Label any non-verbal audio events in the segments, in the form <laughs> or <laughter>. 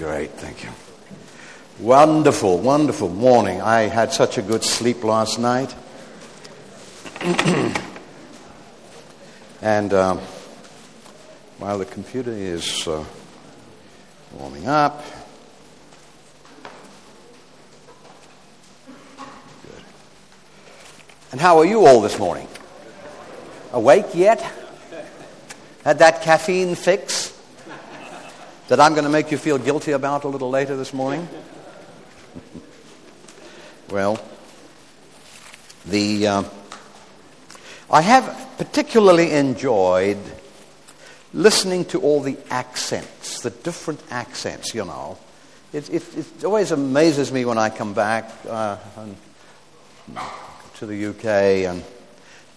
Great, thank you. Wonderful, wonderful morning. I had such a good sleep last night. <clears throat> and um, while the computer is uh, warming up, good. And how are you all this morning? Awake yet? Had that caffeine fix that I'm going to make you feel guilty about a little later this morning? <laughs> well, the uh, I have particularly enjoyed listening to all the accents, the different accents. You know, it, it, it always amazes me when I come back uh, to the UK and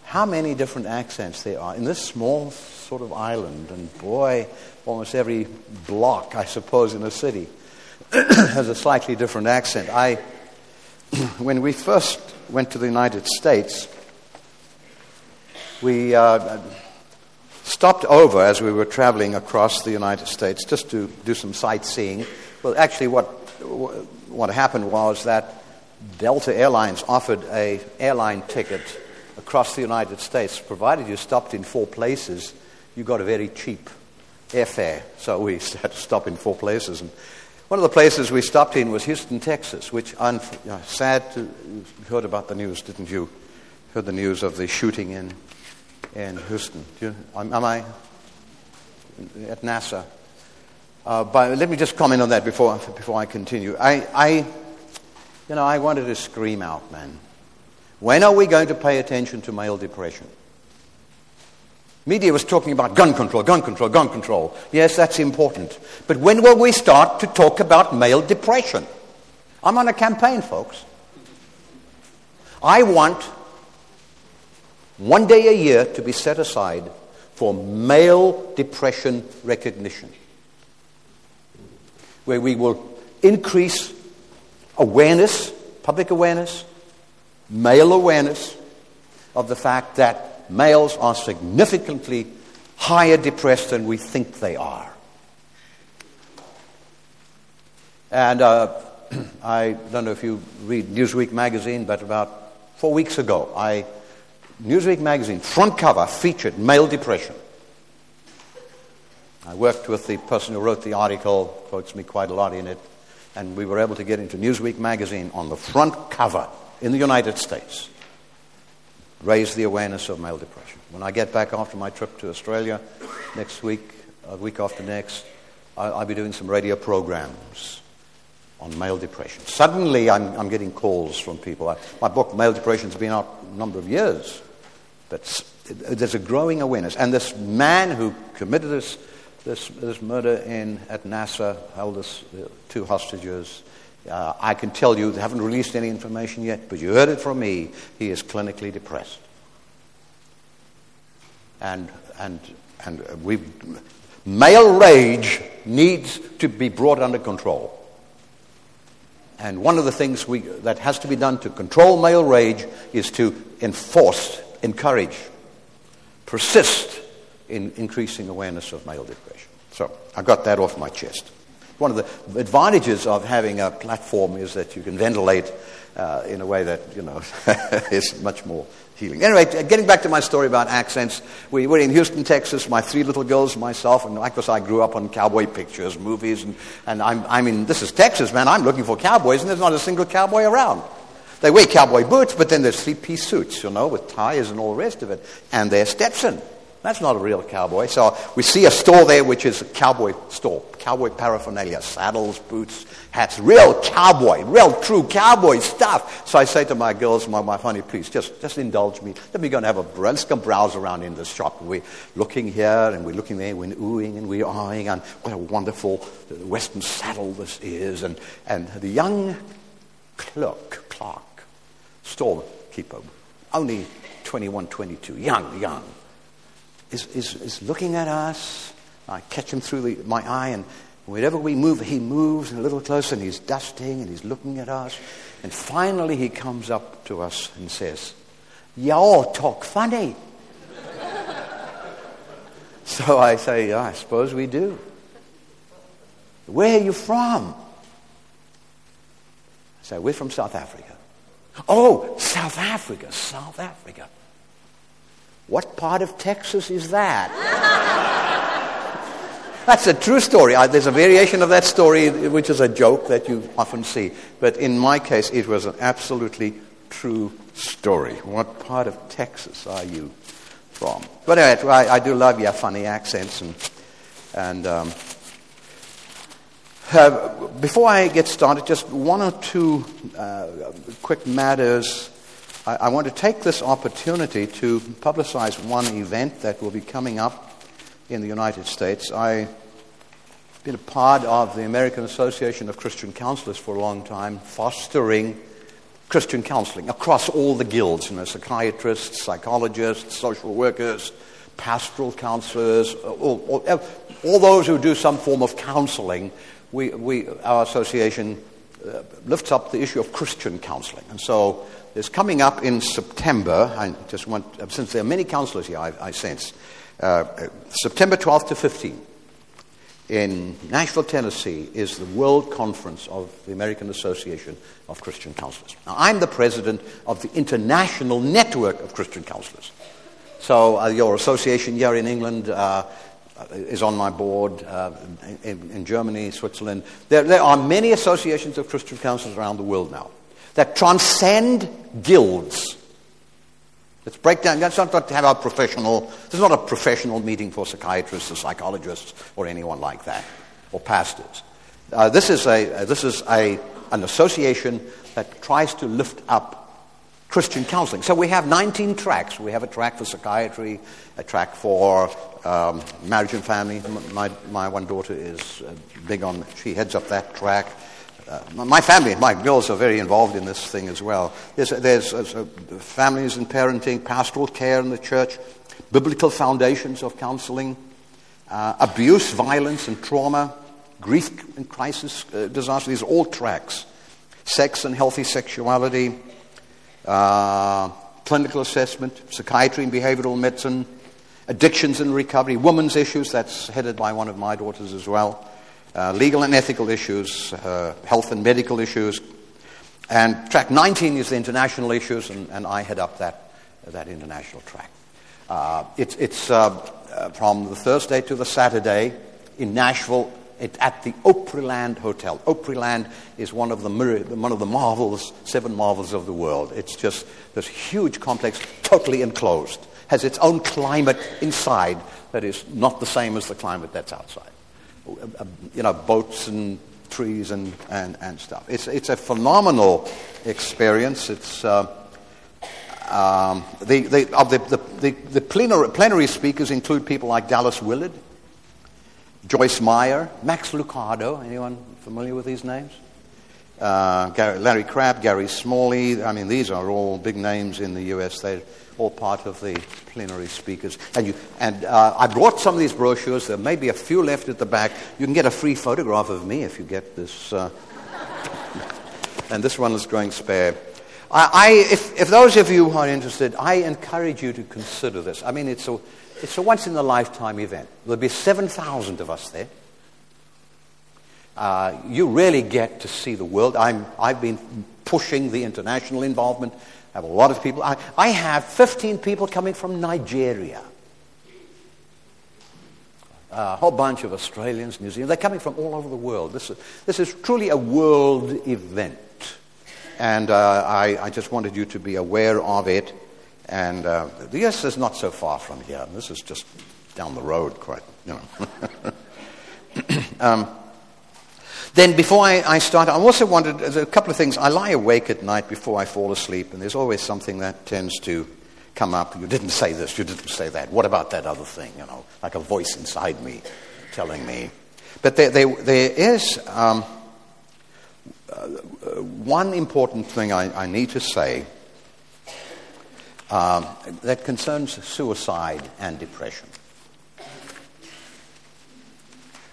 how many different accents there are in this small sort of island. And boy, almost every block, I suppose, in a city <clears throat> has a slightly different accent. I, <clears throat> when we first went to the United States, we uh, stopped over as we were traveling across the United States just to do some sightseeing. Well, actually, what, what happened was that Delta Airlines offered a airline ticket across the United States, provided you stopped in four places, you got a very cheap airfare. So we <laughs> had to stop in four places. And one of the places we stopped in was Houston, Texas, which, I'm sad to, you heard about the news, didn't you? Heard the news of the shooting in, in Houston. You, am, am, I at NASA? Uh, but let me just comment on that before, before I continue. I, I, you know, I wanted to scream out, man. When are we going to pay attention to male depression? Media was talking about gun control, gun control, gun control. Yes, that's important. But when will we start to talk about male depression? I'm on a campaign, folks. I want one day a year to be set aside for male depression recognition, where we will increase awareness, public awareness, male awareness of the fact that males are significantly higher depressed than we think they are. And uh, <clears throat> I don't know if you read Newsweek magazine, but about four weeks ago, I, Newsweek magazine, front cover, featured male depression. I worked with the person who wrote the article, quotes me quite a lot in it, and we were able to get into Newsweek magazine on the front cover in the United States raise the awareness of male depression. When I get back after my trip to Australia next week, a week after next, I'll be doing some radio programs on male depression. Suddenly, I'm, I'm getting calls from people. I, my book, Male Depression, has been out a number of years. But there's a growing awareness. And this man who committed this, this, this murder in, at NASA held us uh, two hostages uh, I can tell you, they haven't released any information yet, but you heard it from me. He is clinically depressed. And, and, and we male rage needs to be brought under control. And one of the things we, that has to be done to control male rage is to enforce, encourage, persist in increasing awareness of male depression. So I got that off my chest. One of the advantages of having a platform is that you can ventilate uh, in a way that, you know, <laughs> is much more healing. Anyway, getting back to my story about accents, we were in Houston, Texas, my three little girls, myself, and of course I grew up on cowboy pictures, movies, and, and I'm, I mean, this is Texas, man. I'm looking for cowboys, and there's not a single cowboy around. They wear cowboy boots, but then there's three-piece suits, you know, with ties and all the rest of it. And they're Stetson. That's not a real cowboy. So we see a store there which is a cowboy store, cowboy paraphernalia, saddles, boots, hats, real cowboy, real true cowboy stuff. So I say to my girls, my wife, honey, please just, just indulge me. Let me go and have a let's come browse around in the shop. We're looking here and we're looking there, we're oohing and we're eyeing, and what a wonderful western saddle this is. And, and the young clerk, clerk, storekeeper, only 21, 22, young, young is, is, is looking at us. I catch him through the, my eye, and wherever we move, he moves a little closer, and he's dusting, and he's looking at us. And finally, he comes up to us and says, Y'all talk funny. so I say, yeah, I suppose we do. Where are you from? I say, We're from South Africa. Oh, South Africa, South Africa. What part of Texas is that? That's a true story. I, there's a variation of that story, which is a joke that you often see. But in my case, it was an absolutely true story. What part of Texas are you from? But anyway, I, I do love your funny accents. And, and um, uh, before I get started, just one or two uh, quick matters. I, I want to take this opportunity to publicize one event that will be coming up in the United States. I've been a part of the American Association of Christian Counselors for a long time, fostering Christian counseling across all the guilds, you know, psychiatrists, psychologists, social workers, pastoral counselors, all, all, all those who do some form of counseling. We, we, our association uh, lifts up the issue of Christian counseling. And so there's coming up in September, I just want, since there are many counselors here, I, I sense, uh, September 12th to 15th in Nashville, Tennessee, is the World Conference of the American Association of Christian Counselors. Now, I'm the president of the International Network of Christian Counselors. So, uh, your association here in England uh, is on my board, uh, in, in, Germany, Switzerland. There, there are many associations of Christian counselors around the world now that transcend guilds Let's break down. Let's not have a professional. This is not a professional meeting for psychiatrists or psychologists or anyone like that, or pastors. Uh, this is, a, uh, this is a, an association that tries to lift up Christian counseling. So we have 19 tracks. We have a track for psychiatry, a track for um, marriage and family. My, my one daughter is uh, big on, she heads up that track. Uh, my family, my girls are very involved in this thing as well. There's, there's uh, families and parenting, pastoral care in the church, biblical foundations of counseling, uh, abuse, violence, and trauma, grief and crisis uh, disaster. These are all tracks. Sex and healthy sexuality, uh, clinical assessment, psychiatry and behavioral medicine, addictions and recovery, women's issues. That's headed by one of my daughters as well uh, legal and ethical issues, uh, health and medical issues. And track 19 is the international issues, and, and I head up that, that international track. Uh, it's it's uh, from the Thursday to the Saturday in Nashville it, at the Opryland Hotel. Opryland is one of the, one of the marvels, seven marvels of the world. It's just this huge complex, totally enclosed, has its own climate inside that is not the same as the climate that's outside you know, boats and trees and, and, and stuff. It's, it's a phenomenal experience. It's, uh, um, the, the, the, the, the, the plenary, plenary, speakers include people like Dallas Willard, Joyce Meyer, Max Lucado. Anyone familiar with these names? Uh, Gary, Larry Crabb, Gary Smalley. I mean, these are all big names in the U.S. They're all part of the plenary speakers. And, you, and uh, I brought some of these brochures. There may be a few left at the back. You can get a free photograph of me if you get this. Uh, <laughs> and this one is going spare. I, I, if, if those of you who are interested, I encourage you to consider this. I mean, it's a, it's a once in a lifetime event. There'll be 7,000 of us there. Uh, you really get to see the world. I'm, I've been pushing the international involvement. I have a lot of people. I, I have 15 people coming from Nigeria. A whole bunch of Australians, New Zealand. They're coming from all over the world. This is, this is truly a world event. And uh, I, I, just wanted you to be aware of it. And uh, the US is not so far from here. This is just down the road, quite, you know. <laughs> um, then, before I, I, start, I also wanted a couple of things. I lie awake at night before I fall asleep, and there's always something that tends to come up. You didn't say this, you didn't say that. What about that other thing? You know, like a voice inside me telling me. But there, there, there is um, uh, one important thing I, I, need to say um, that concerns suicide and depression.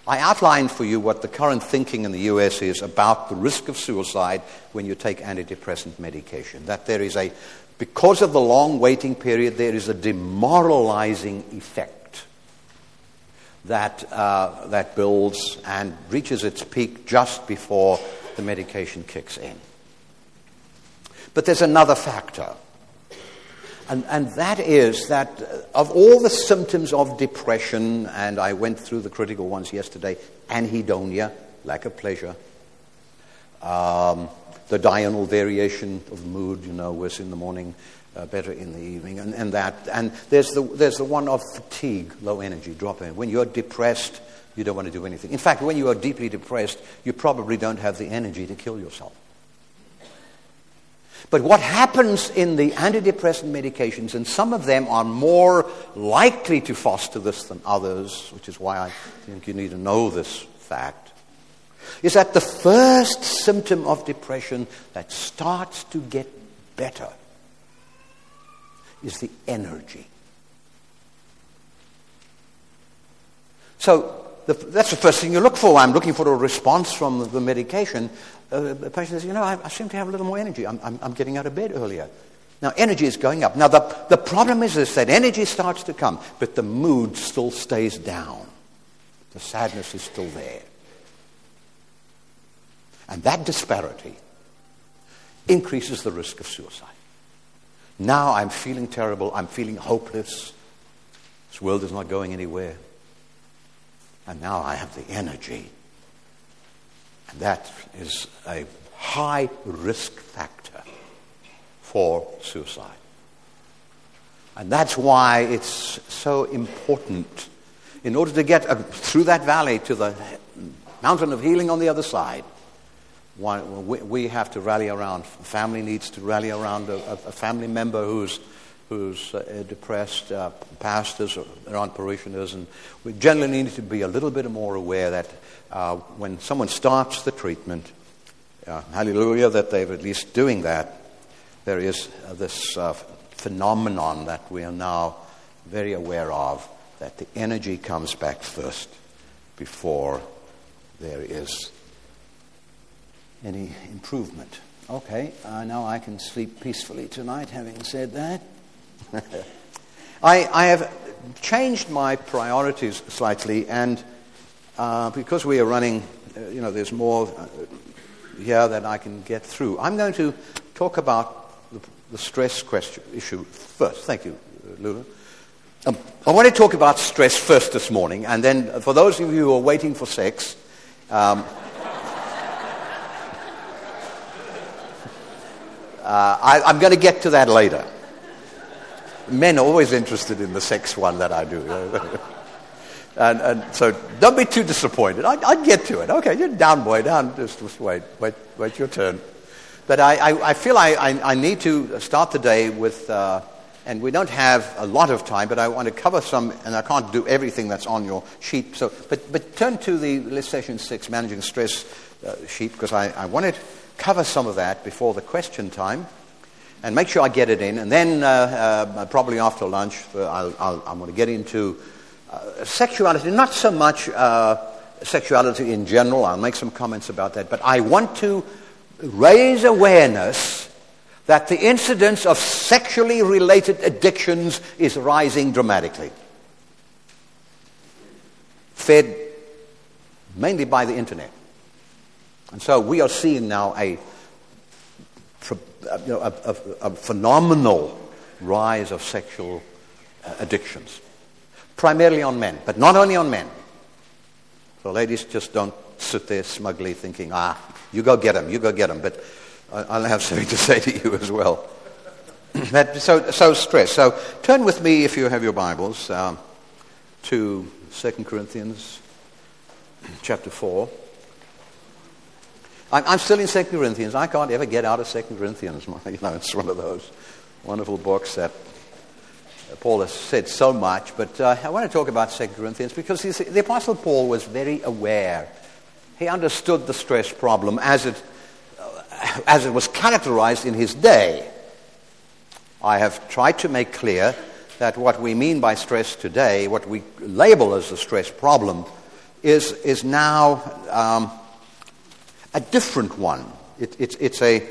I outlined for you what the current thinking in the US is about the risk of suicide when you take antidepressant medication. That there is a, because of the long waiting period, there is a demoralizing effect. that, uh, that builds and reaches its peak just before the medication kicks in. But there's another factor. And, and that is that uh, of all the symptoms of depression, and I went through the critical ones yesterday anhedonia, lack of pleasure, um, the diurnal variation of mood, you know, worse in the morning, uh, better in the evening, and, and that. And there's the, there's the one of fatigue, low energy, drop in. When you're depressed, you don't want to do anything. In fact, when you are deeply depressed, you probably don't have the energy to kill yourself. But what happens in the antidepressant medications, and some of them are more likely to foster this than others, which is why I think you need to know this fact, is that the first symptom of depression that starts to get better is the energy. So the, that's the first thing you look for. I'm looking for a response from the, the medication. The patient says, you know, I, I, seem to have a little more energy. I'm, I'm, I'm, getting out of bed earlier. Now, energy is going up. Now, the, the problem is this, that energy starts to come, but the mood still stays down. The sadness is still there. And that disparity increases the risk of suicide. Now I'm feeling terrible. I'm feeling hopeless. This world is not going anywhere. And now I have the energy. And that is a high risk factor for suicide. And that's why it's so important in order to get uh, through that valley to the mountain of healing on the other side we, have to rally around. Family needs to rally around a, family member who's, who's uh, depressed, uh, pastors or around parishioners, and we generally need to be a little bit more aware that uh, when someone starts the treatment, uh, hallelujah, that they're at least doing that, there is uh, this uh, phenomenon that we are now very aware of, that the energy comes back first before there is any improvement. Okay, uh, now I can sleep peacefully tonight, having said that. <laughs> I, I, have changed my priorities slightly, and uh, because we are running, uh, you know, there's more uh, here that I can get through. I'm going to talk about the, the stress question issue first. Thank you, Lula. Um, I want to talk about stress first this morning, and then for those of you who are waiting for sex, um, <laughs> Uh, I, am going to get to that later. Men are always interested in the sex one that I do. <laughs> and, and, so don't be too disappointed. I, I'd get to it. Okay, you're down, boy, down. Just, just wait, wait, wait your turn. But I, I, I feel I, I, need to start the day with, uh, and we don't have a lot of time, but I want to cover some, and I can't do everything that's on your sheet. So, but, but turn to the list session six, managing stress uh, sheet, because I, I want to cover some of that before the question time and make sure I get it in. And then, uh, uh, probably after lunch, uh, I'll, I'll, I'm going to get into uh, sexuality, not so much uh, sexuality in general. I'll make some comments about that. But I want to raise awareness that the incidence of sexually related addictions is rising dramatically. Fed mainly by the internet. And so we are seeing now a, you know, a, a, a phenomenal rise of sexual uh, addictions, primarily on men, but not only on men. So ladies, just don't sit there smugly thinking, ah, you go get them, you go get them. But I'll have something to <laughs> say to you as well. <clears throat> so, so stress. So turn with me, if you have your Bibles, um, to 2 Corinthians chapter 4. I'm still in 2 Corinthians. I can't ever get out of 2 Corinthians. <laughs> You know, it's one of those wonderful books that Paul has said so much. But uh, I want to talk about 2 Corinthians because the Apostle Paul was very aware. He understood the stress problem as it, uh, as it was characterized in his day. I have tried to make clear that what we mean by stress today, what we label as the stress problem, is, is now. Um, a different one. It, it, it's a,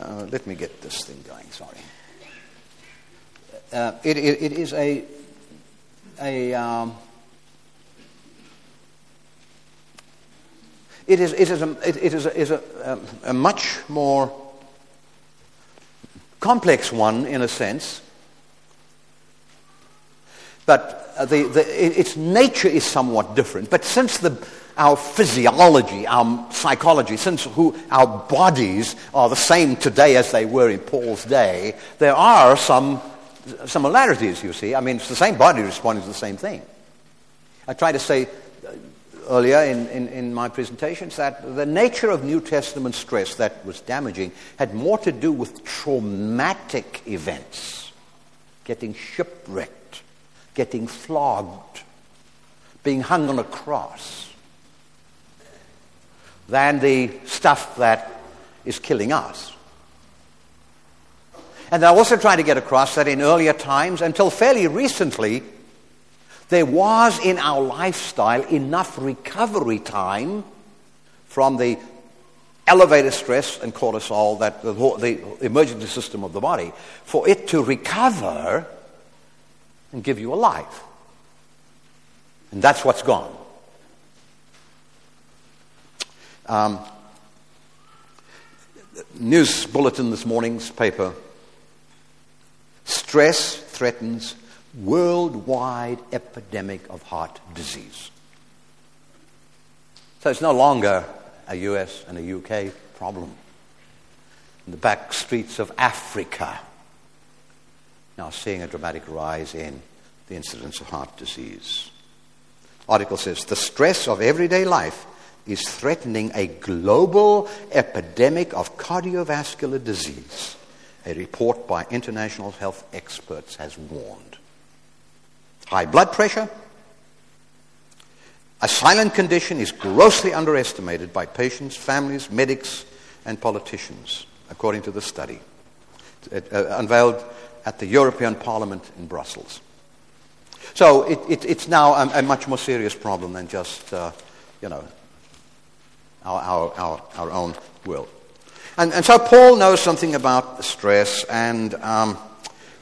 uh, let me get this thing going, sorry. Uh, it, it is a, a um, it is, it is, a, it, it is, a, is a, um, a much more complex one in a sense. But uh, the, the, its nature is somewhat different. But since the, our physiology, our psychology, since who, our bodies are the same today as they were in Paul's day, there are some similarities, you see. I mean, it's the same body responding to the same thing. I tried to say uh, earlier in, in, in, my presentations that the nature of New Testament stress that was damaging had more to do with traumatic events, getting shipwrecked, getting flogged, being hung on a cross, than the stuff that is killing us. And I also try to get across that in earlier times, until fairly recently, there was in our lifestyle enough recovery time from the elevated stress and cortisol that the, the emergency system of the body for it to recover and give you a life. And that's what's gone. Um, news bulletin this morning's paper Stress threatens worldwide epidemic of heart disease. So it's no longer a US and a UK problem. In the back streets of Africa, now seeing a dramatic rise in the incidence of heart disease. Article says the stress of everyday life is threatening a global epidemic of cardiovascular disease a report by international health experts has warned. High blood pressure, a silent condition, is grossly underestimated by patients, families, medics, and politicians, according to the study uh, unveiled at the European Parliament in Brussels. So it, it, it's now a, a, much more serious problem than just, uh, you know, our, our, our, our own will. And, and so Paul knows something about stress, and um,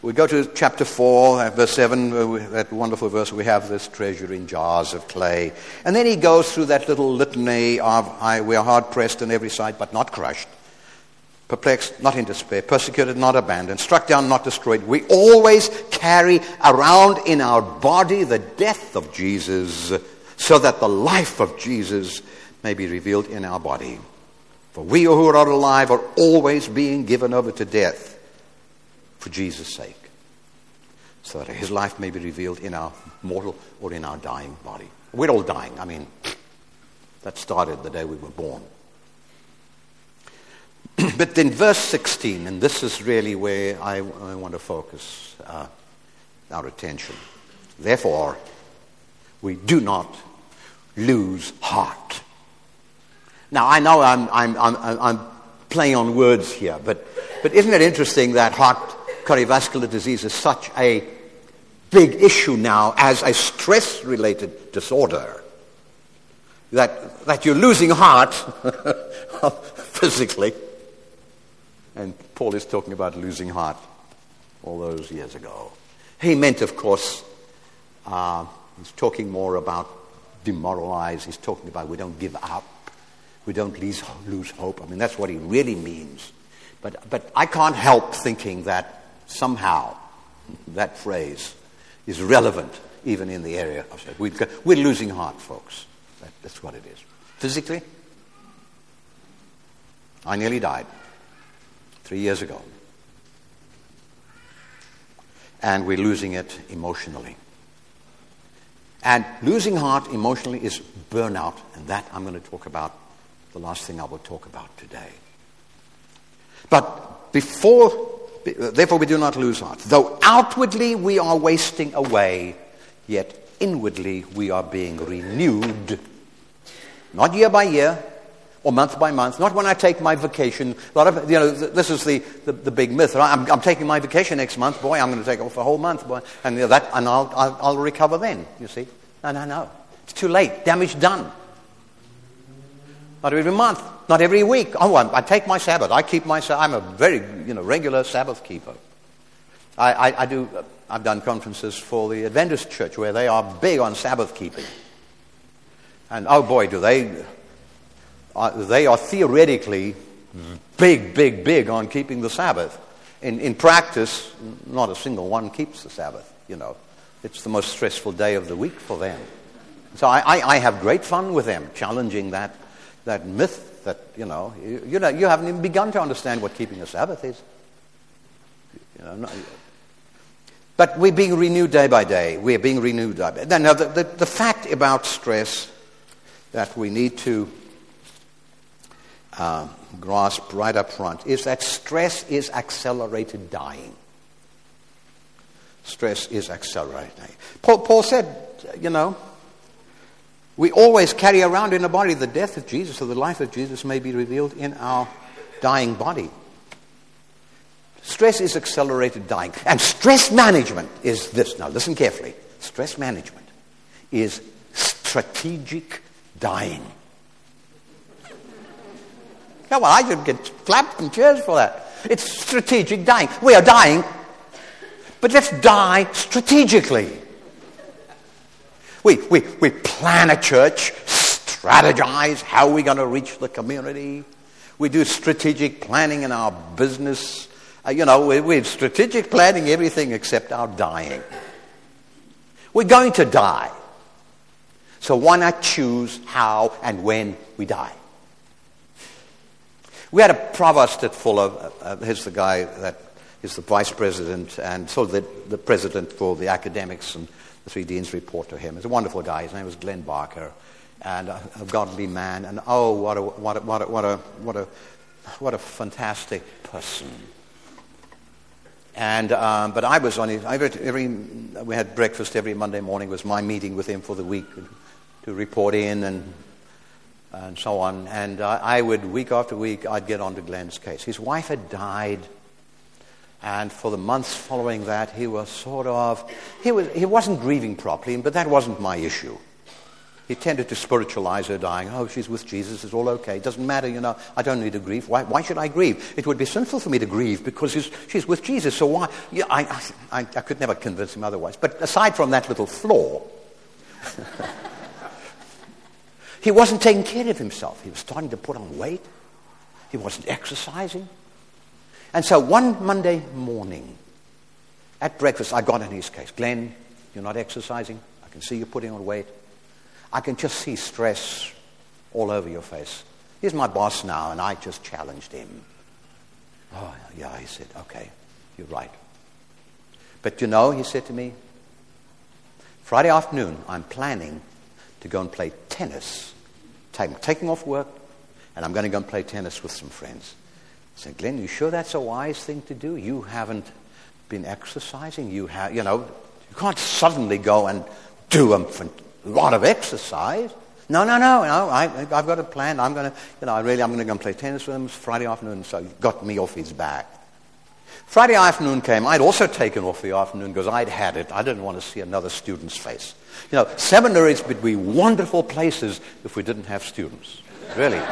we go to chapter 4, uh, verse 7, uh, that wonderful verse, we have this treasure in jars of clay. And then he goes through that little litany of, I, we are hard pressed on every side, but not crushed. Perplexed, not in despair. Persecuted, not abandoned. Struck down, not destroyed. We always carry around in our body the death of Jesus, so that the life of Jesus may be revealed in our body. For we who are alive are always being given over to death for Jesus' sake, so that his life may be revealed in our mortal or in our dying body. We're all dying. I mean, that started the day we were born. <clears throat> but then, verse 16, and this is really where I, I want to focus uh, our attention. Therefore, we do not lose heart. Now, I know I'm, I'm, I'm, I'm playing on words here, but, but isn't it interesting that heart cardiovascular disease is such a big issue now as a stress related disorder? That, that you're losing heart <laughs> physically. And Paul is talking about losing heart all those years ago. He meant, of course, uh, he's talking more about demoralize. He's talking about we don't give up we don't lose, lose hope. I mean, that's what he really means. But, but I can't help thinking that somehow that phrase is relevant even in the area of sex. We're, we're losing heart, folks. That, that's what it is. Physically, I nearly died three years ago. And we're losing it emotionally. And losing heart emotionally is burnout, and that I'm going to talk about the last thing I will talk about today. But before, therefore, we do not lose heart. Though outwardly we are wasting away, yet inwardly we are being renewed. Not year by year or month by month, not when I take my vacation. A lot of, you know, this is the, the, the big myth. I'm, I'm, taking my vacation next month. Boy, I'm going to take off a whole month. Boy, and, you know, that, and I'll, I'll, I'll recover then, you see. No, no, no. It's too late. Damage done. Not every month, not every week. Oh, I, I take my Sabbath. I keep my I'm a very you know, regular Sabbath keeper. I, I, I do, I've done conferences for the Adventist church where they are big on Sabbath keeping. And oh boy, do they, uh, they are theoretically big, big, big on keeping the Sabbath. In, in practice, not a single one keeps the Sabbath, you know. It's the most stressful day of the week for them. So I, I, I have great fun with them, challenging that, that myth that, you know, you, you know, you haven't even begun to understand what keeping the Sabbath is. You know, not, but we're being renewed day by day. We're being renewed day by day. Now, the, the, the fact about stress that we need to uh, grasp right up front is that stress is accelerated dying. Stress is accelerated dying. Paul, Paul said, you know, we always carry around in our body the death of Jesus, so the life of Jesus may be revealed in our dying body. Stress is accelerated dying. And stress management is this. Now, listen carefully. Stress management is strategic dying. Yeah, well, I should get clapped and cheers for that. It's strategic dying. We are dying, but let's die strategically. We, we, we plan a church, strategize how we're going to reach the community. We do strategic planning in our business. Uh, you know, we, we're strategic planning everything except our dying. We're going to die. So why not choose how and when we die? We had a provost at Fuller. Uh, uh, he's the guy that is the vice president and so the, the president for the academics and the three deans report to him. He's a wonderful guy. His name was Glenn Barker and a, a godly man. And oh, what a, what a, what a, what a, what a, what a fantastic person. And, um, but I was on his, every, we had breakfast every Monday morning was my meeting with him for the week to report in and and so on. And uh, I would, week after week, I'd get onto Glenn's case. His wife had died, and for the months following that, he was sort of, he, was, he wasn't grieving properly, but that wasn't my issue. He tended to spiritualize her dying. Oh, she's with Jesus. It's all okay. It doesn't matter, you know. I don't need to grieve. Why, why should I grieve? It would be sinful for me to grieve because she's with Jesus. So why? Yeah, I, I, I could never convince him otherwise. But aside from that little flaw, <laughs> He wasn't taking care of himself. He was starting to put on weight. He wasn't exercising. And so one Monday morning at breakfast, I got in his case. Glenn, you're not exercising. I can see you're putting on weight. I can just see stress all over your face. He's my boss now, and I just challenged him. Oh, yeah, he said, okay, you're right. But you know, he said to me, Friday afternoon, I'm planning to go and play tennis. I'm taking off work, and I'm going to go and play tennis with some friends. I said, Glenn, you sure that's a wise thing to do? You haven't been exercising. You have, you know, you can't suddenly go and do a lot of exercise. No, no, no, no. I, have got a plan. I'm going to, you know, I really, I'm going to go and play tennis with him Friday afternoon. So he got me off his back. Friday afternoon came. I'd also taken off the afternoon because I'd had it. I didn't want to see another student's face. You know, seminaries would be wonderful places if we didn't have students. Really.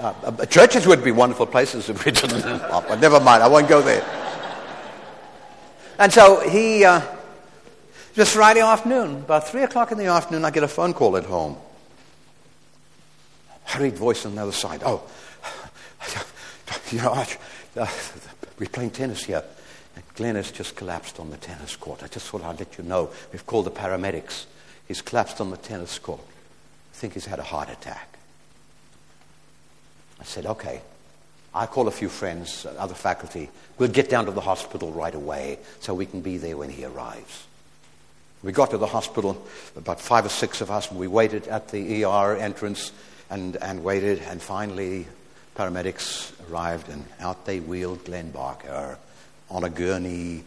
Uh, uh, churches would be wonderful places if we didn't. <laughs> Oh, but never mind, I won't go there. And so he, uh, just Friday afternoon, about 3 o'clock in the afternoon, I get a phone call at home. Hurried voice on the other side. Oh, <sighs> you know, uh, we're playing tennis here. And Glenn has just collapsed on the tennis court. I just thought I'd let you know. We've called the paramedics. He's collapsed on the tennis court. I think he's had a heart attack. I said, okay. I call a few friends, uh, other faculty. We'll get down to the hospital right away so we can be there when he arrives. We got to the hospital, about five or six of us, and we waited at the ER entrance and, and waited, and finally paramedics arrived, and out they wheeled Glenn Barker on a gurney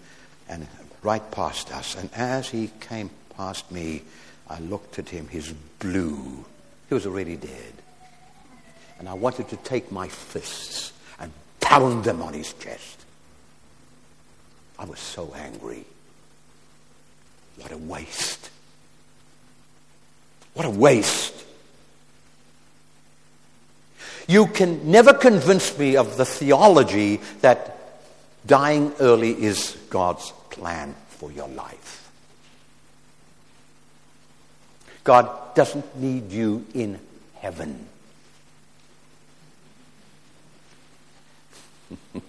and right past us. And as he came past me, I looked at him. He's blue. He was already dead. And I wanted to take my fists and pound them on his chest. I was so angry. What a waste. What a waste. You can never convince me of the theology that dying early is God's plan for your life. God doesn't need you in heaven. <laughs>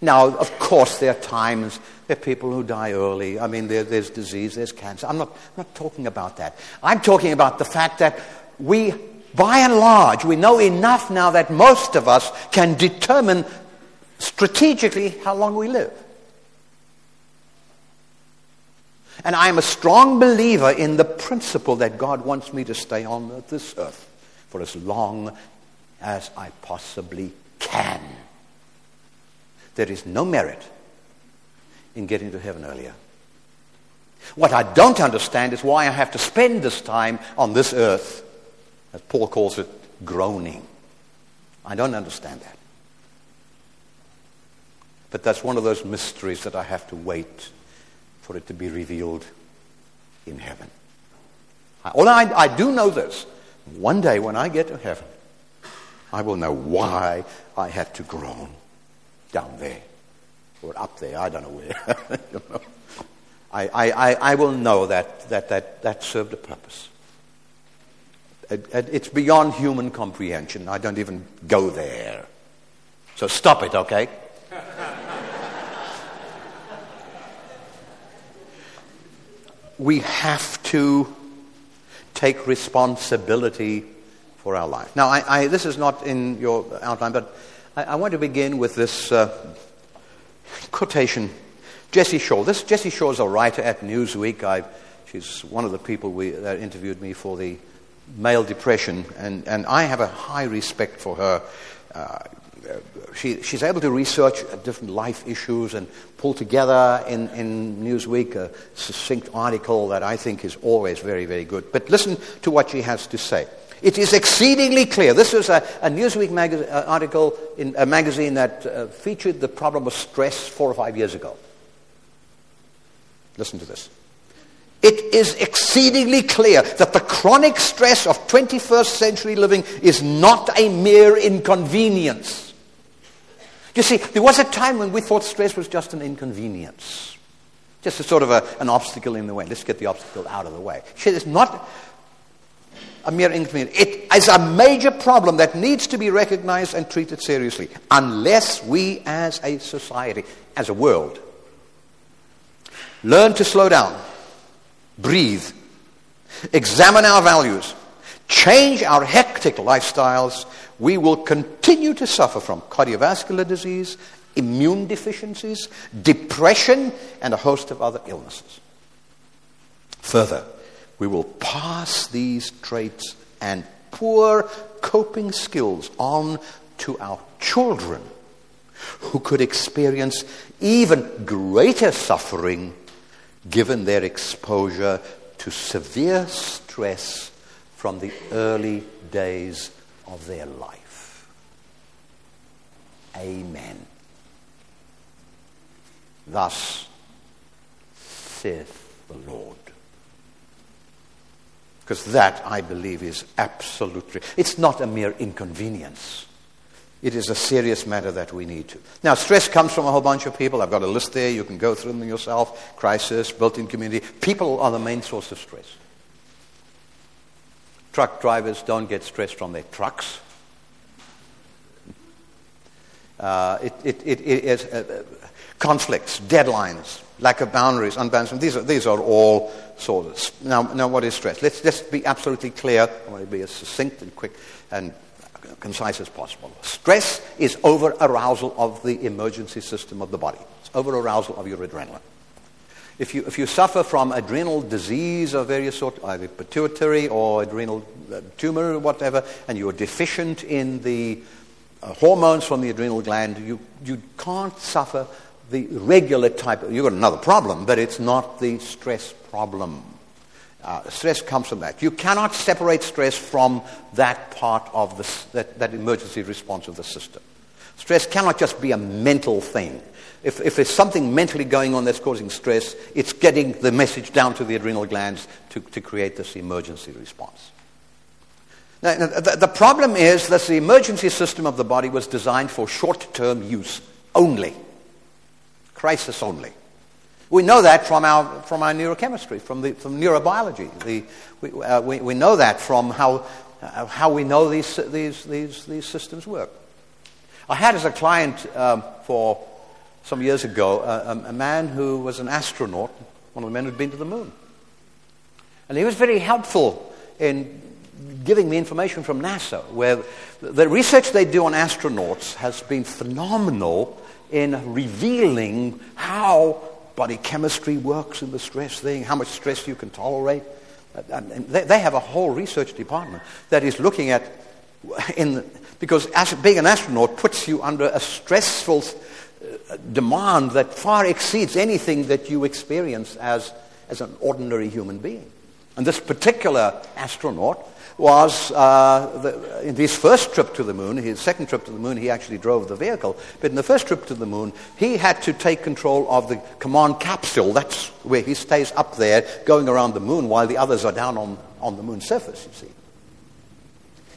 now, of course, there are times, there are people who die early. I mean, there, there's disease, there's cancer. I'm not, I'm not talking about that. I'm talking about the fact that we, by and large, we know enough now that most of us can determine strategically how long we live. And I'm a strong believer in the principle that God wants me to stay on this earth for as long as I possibly can. There is no merit in getting to heaven earlier. What I don't understand is why I have to spend this time on this earth, as Paul calls it, groaning. I don't understand that. But that's one of those mysteries that I have to wait for it to be revealed in heaven. All I, I do know this. One day when I get to heaven, I will know why I had to groan down there or up there. I don't know where. <laughs> I, I, I will know that, that, that, that served a purpose. It, it, it's beyond human comprehension. I don't even go there. So stop it, okay? <laughs> we have to take responsibility for our life. Now, I, I, this is not in your outline, but I, I want to begin with this uh, quotation. Jessie Shaw. This Jessie Shaw is a writer at Newsweek. I, she's one of the people we, that interviewed me for the male depression, and, and I have a high respect for her. Uh, she, she's able to research different life issues and pull together in, in Newsweek a succinct article that I think is always very, very good. But listen to what she has to say. It is exceedingly clear. This was a, a Newsweek mag- uh, article in a magazine that uh, featured the problem of stress four or five years ago. Listen to this. It is exceedingly clear that the chronic stress of 21st century living is not a mere inconvenience. You see, there was a time when we thought stress was just an inconvenience, just a sort of a, an obstacle in the way. Let's get the obstacle out of the way. It's not a mere inconvenience. It is a major problem that needs to be recognized and treated seriously, unless we as a society, as a world, learn to slow down, breathe, examine our values, change our hectic lifestyles, we will continue to suffer from cardiovascular disease, immune deficiencies, depression, and a host of other illnesses. Further, we will pass these traits and poor coping skills on to our children who could experience even greater suffering given their exposure to severe stress from the early days of their life. Amen. Thus saith the Lord. Because that, I believe, is absolutely, it's not a mere inconvenience. It is a serious matter that we need to. Now, stress comes from a whole bunch of people. I've got a list there. You can go through them yourself. Crisis, built-in community. People are the main source of stress. Truck drivers don't get stressed from their trucks. Uh, it, it, it, it is uh, conflicts, deadlines, lack of boundaries, unbalanced. These are, these are all sources. Now, now, what is stress? Let's just be absolutely clear. I want to be as succinct and quick and concise as possible. Stress is over arousal of the emergency system of the body. It's over arousal of your adrenaline. If you, if you suffer from adrenal disease of various sorts, either pituitary or adrenal uh, tumor or whatever, and you're deficient in the uh, hormones from the adrenal gland, you, you can't suffer the regular type. You've got another problem, but it's not the stress problem. Uh, stress comes from that. You cannot separate stress from that part of the, that, that emergency response of the system. Stress cannot just be a mental thing. If, if there's something mentally going on that's causing stress, it's getting the message down to the adrenal glands to, to create this emergency response. Now, the, the problem is that the emergency system of the body was designed for short term use only, crisis only. We know that from our, from our neurochemistry, from, the, from neurobiology. The, we, uh, we, we know that from how, uh, how we know these, these, these, these systems work. I had as a client um, for some years ago a, a man who was an astronaut, one of the men who'd been to the moon. And he was very helpful in giving me information from NASA, where the research they do on astronauts has been phenomenal in revealing how body chemistry works in the stress thing, how much stress you can tolerate. And they have a whole research department that is looking at, in, because being an astronaut puts you under a stressful uh, demand that far exceeds anything that you experience as, as an ordinary human being. And this particular astronaut was uh, the, in his first trip to the moon, his second trip to the moon, he actually drove the vehicle. But in the first trip to the moon, he had to take control of the command capsule. That's where he stays up there going around the moon while the others are down on, on the moon's surface, you see.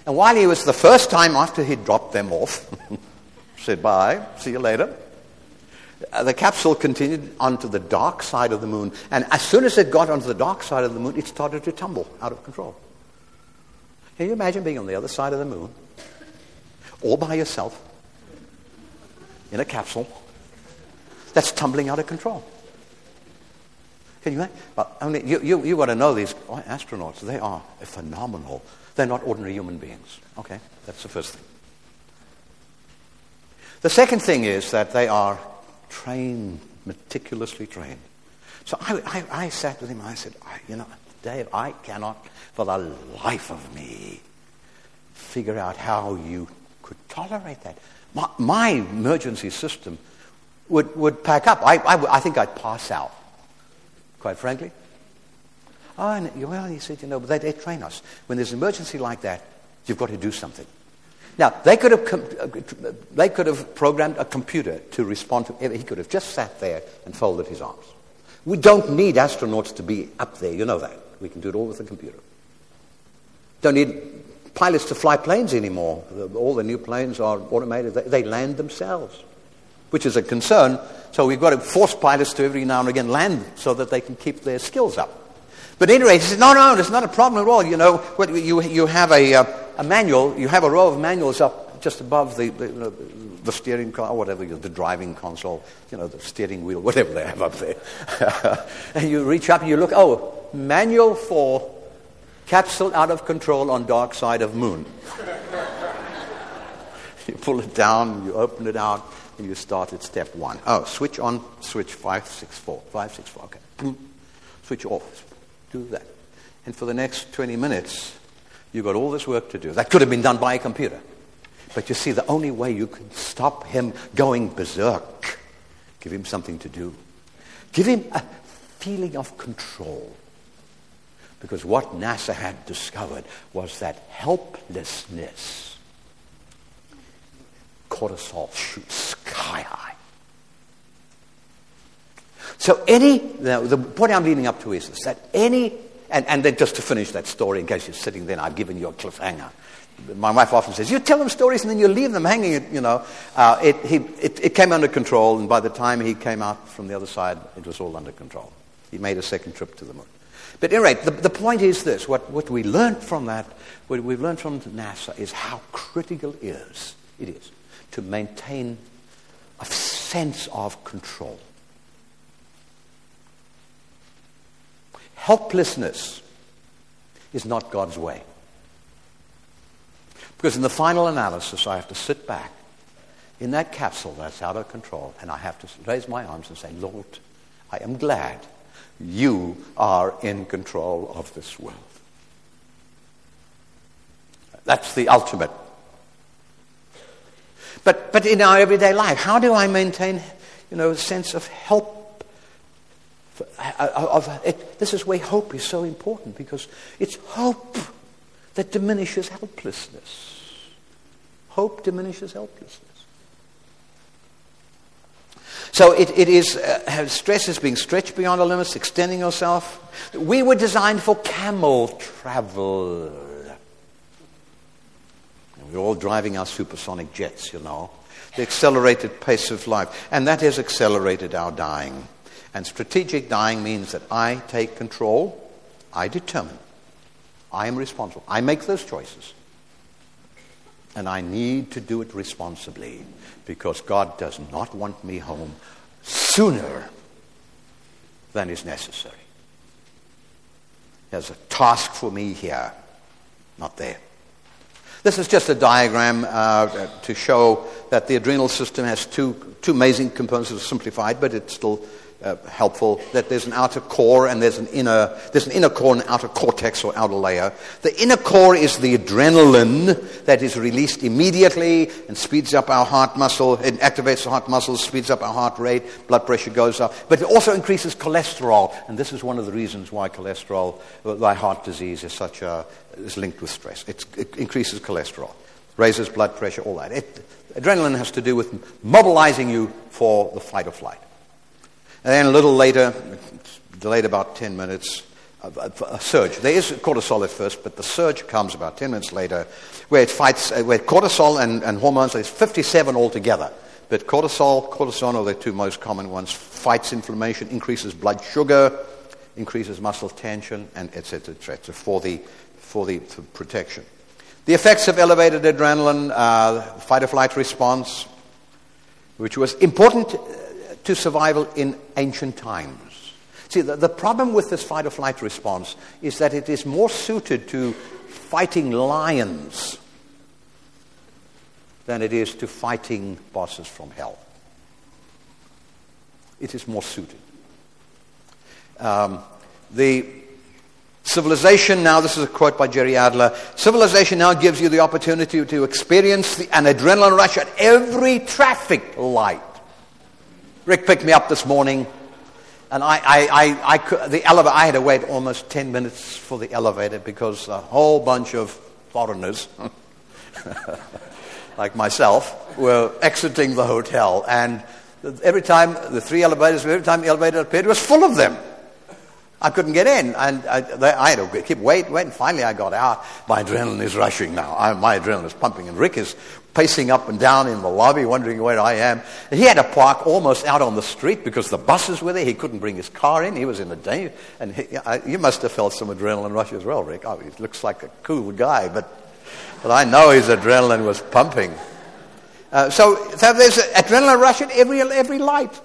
And while he was the first time after he dropped them off, <laughs> said bye, see you later, uh, the capsule continued onto the dark side of the moon. And as soon as it got onto the dark side of the moon, it started to tumble out of control. Can you imagine being on the other side of the moon, all by yourself, in a capsule that's tumbling out of control? Can you imagine? But only, you, you, you got to know these astronauts. They are phenomenal. They're not ordinary human beings. Okay, that's the first thing. The second thing is that they are trained, meticulously trained. So I, I, I sat with him and I said, you know, Dave, I cannot for the life of me figure out how you could tolerate that. My, my emergency system would, would pack up. I, I, I, think I'd pass out, quite frankly. Oh, and, well, he said, you know, but they, they train us. When there's an emergency like that, you've got to do something. Now, they could have, com- uh, they could have programmed a computer to respond to it. He could have just sat there and folded his arms. We don't need astronauts to be up there, you know that. We can do it all with a computer. Don't need pilots to fly planes anymore. All the new planes are automated. They land themselves, which is a concern. So we've got to force pilots to every now and again land so that they can keep their skills up. But anyway, he said, no, no, it's not a problem at all. You know, you, you have a, uh, a manual, you have a row of manuals up just above the, the, you know, the steering car, or whatever, the driving console, you know, the steering wheel, whatever they have up there. <laughs> and you reach up and you look, oh, manual for capsule out of control on dark side of moon. <laughs> you pull it down, you open it out, and you start at step one. Oh, switch on, switch 564. 564, okay. Switch off. Do that. And for the next 20 minutes, you've got all this work to do. That could have been done by a computer. But you see, the only way you can stop him going berserk, give him something to do. Give him a feeling of control. Because what NASA had discovered was that helplessness, cortisol shoots sky high. So any, the point I'm leading up to is this, that any, and, and then just to finish that story, in case you're sitting there, I've given you a cliffhanger. My wife often says, you tell them stories and then you leave them hanging, you know. Uh, it, he, it, it came under control, and by the time he came out from the other side, it was all under control. He made a second trip to the moon. But anyway, the, the point is this what, what we learned from that, what we've learned from NASA is how critical it is, it is to maintain a sense of control. Helplessness is not God's way. Because in the final analysis, I have to sit back in that capsule that's out of control and I have to raise my arms and say, Lord, I am glad you are in control of this world. That's the ultimate. But, but in our everyday life, how do I maintain, you know, a sense of help? Uh, of, it, this is where hope is so important because it's hope that diminishes helplessness. Hope diminishes helplessness. So it, it is, uh, stress is being stretched beyond the limits, extending yourself. We were designed for camel travel. We're all driving our supersonic jets, you know. The accelerated pace of life. And that has accelerated our dying. And strategic dying means that I take control, I determine, I am responsible, I make those choices. And I need to do it responsibly because God does not want me home sooner than is necessary. There's a task for me here, not there. This is just a diagram uh, to show that the adrenal system has two, two amazing components. It's simplified, but it's still uh, helpful that there's an outer core and there's an inner there's an inner core and outer cortex or outer layer. The inner core is the adrenaline that is released immediately and speeds up our heart muscle. It activates the heart muscles, speeds up our heart rate, blood pressure goes up. But it also increases cholesterol, and this is one of the reasons why cholesterol, why heart disease is such a is linked with stress. It's, it increases cholesterol, raises blood pressure, all that. It, adrenaline has to do with mobilizing you for the fight or flight. And then a little later, delayed about 10 minutes, a, surge. There is cortisol at first, but the surge comes about 10 minutes later, where it fights, uh, where cortisol and, and hormones, there's 57 altogether. But cortisol, cortisone are the two most common ones, fights inflammation, increases blood sugar, increases muscle tension, and etc. etc. for the for the for protection. The effects of elevated adrenaline, uh, fight or flight response, which was important to survival in ancient times. See, the, the problem with this fight or flight response is that it is more suited to fighting lions than it is to fighting bosses from hell. It is more suited. Um, the civilization now, this is a quote by Jerry Adler civilization now gives you the opportunity to experience the, an adrenaline rush at every traffic light. Rick picked me up this morning, and I, I, I, I the elevator, I had to wait almost 10 minutes for the elevator because a whole bunch of foreigners, <laughs> like myself, were exiting the hotel. And every time, the three elevators, every time the elevator appeared, it was full of them. I couldn't get in, and I, they, I had to keep wait, wait, finally I got out. My adrenaline is rushing now. I, my adrenaline is pumping, and Rick is pacing up and down in the lobby, wondering where I am. He had to park almost out on the street because the buses were there. He couldn't bring his car in. He was in a danger. And he, I, you must have felt some adrenaline rush as well, Rick. Oh, he looks like a cool guy, but, but I know his adrenaline was pumping. Uh, so, so there's adrenaline rush at every, every light.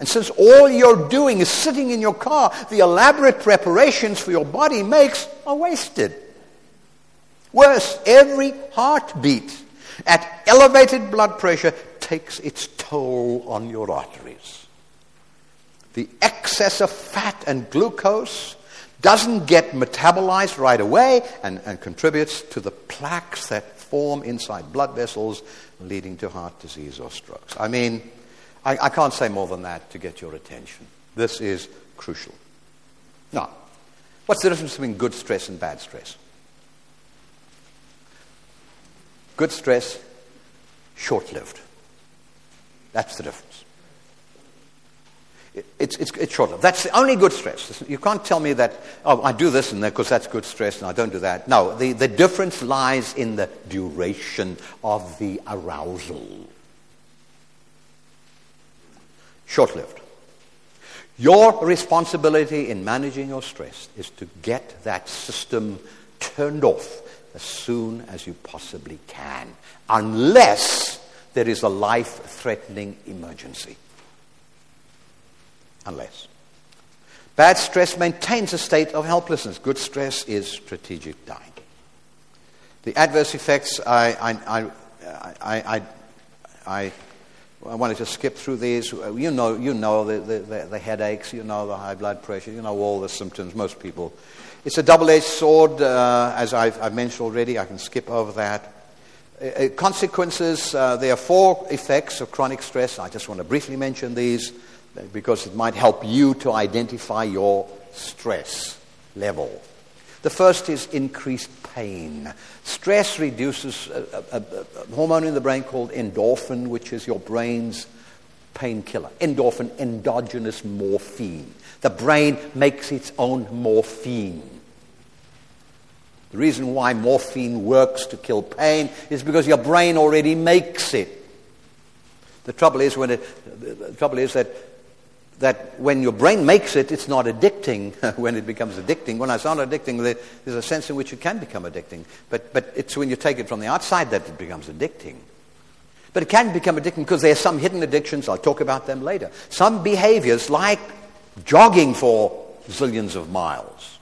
And since all you're doing is sitting in your car, the elaborate preparations for your body makes are wasted. Worse, every heartbeat at elevated blood pressure takes its toll on your arteries. The excess of fat and glucose doesn't get metabolized right away and, and contributes to the plaques that form inside blood vessels, leading to heart disease or strokes. I mean, I, I can't say more than that to get your attention. This is crucial. Now, what's the difference between good stress and bad stress? Good stress, short lived. That's the difference. it's, it's, it's short lived. That's the only good stress. You can't tell me that, oh, I do this and because that's good stress and I don't do that. No, the, the difference lies in the duration of the arousal. Short lived. Your responsibility in managing your stress is to get that system turned off as soon as you possibly can, unless there is a life threatening emergency. Unless. Bad stress maintains a state of helplessness. Good stress is strategic dying. The adverse effects, I, I, I, I, wanted to skip through these. You know, you know the, the, the headaches, you know the high blood pressure, you know all the symptoms. Most people it's a double edged sword, uh, as I've, I've, mentioned already. I can skip over that. Uh, uh, consequences uh, there are four effects of chronic stress. I just want to briefly mention these uh, because it might help you to identify your stress level. The first is increased pain. Stress reduces a, a, a, hormone in the brain called endorphin, which is your brain's painkiller. Endorphin, endogenous morphine. The brain makes its own morphine. The reason why morphine works to kill pain is because your brain already makes it. The trouble is when it, the trouble is that that when your brain makes it, it's not addicting <laughs> when it becomes addicting. When it's not addicting, there's a sense in which it can become addicting. But, but it's when you take it from the outside that it becomes addicting. But it can become addicting because there are some hidden addictions. I'll talk about them later. Some behaviors, like jogging for zillions of miles,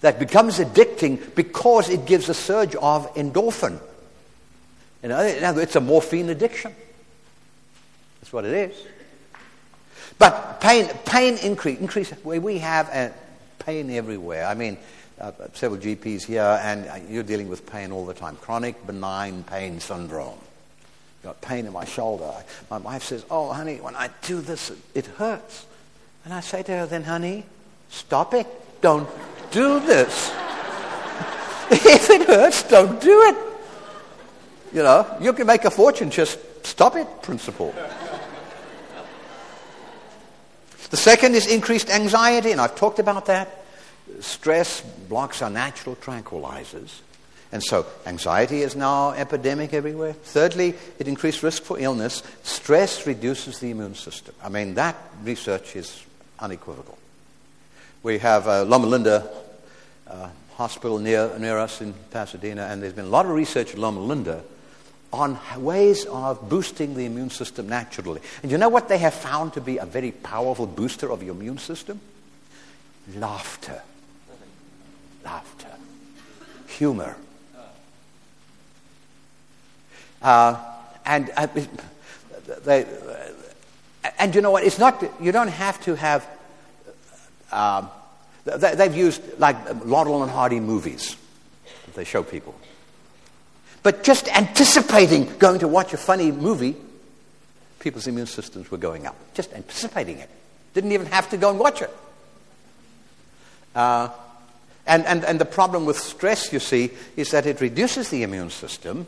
that becomes addicting because it gives a surge of endorphin. In other it's a morphine addiction. That's what it is. But pain, pain increase, increase. We have pain everywhere. I mean, uh, several GPs here, and uh, you're dealing with pain all the time. Chronic benign pain syndrome. Got pain in my shoulder. My wife says, "Oh, honey, when I do this, it hurts." And I say to her, "Then, honey, stop it. Don't do this. <laughs> if it hurts, don't do it. You know, you can make a fortune. Just stop it. Principle." The second is increased anxiety, and I've talked about that. Stress blocks our natural tranquilizers. And so anxiety is now epidemic everywhere. Thirdly, it increased risk for illness. Stress reduces the immune system. I mean, that research is unequivocal. We have uh, Loma Linda uh, Hospital near, near us in Pasadena, and there's been a lot of research at Loma Linda on ways of boosting the immune system naturally. And you know what they have found to be a very powerful booster of your immune system? Laughter. Laughter. Humor. Uh, and uh, they, and you know what? It's not, you don't have to have, uh, they've used like Laurel and Hardy movies that they show people. But just anticipating going to watch a funny movie, people's immune systems were going up. Just anticipating it. Didn't even have to go and watch it. Uh, and, and, and the problem with stress, you see, is that it reduces the immune system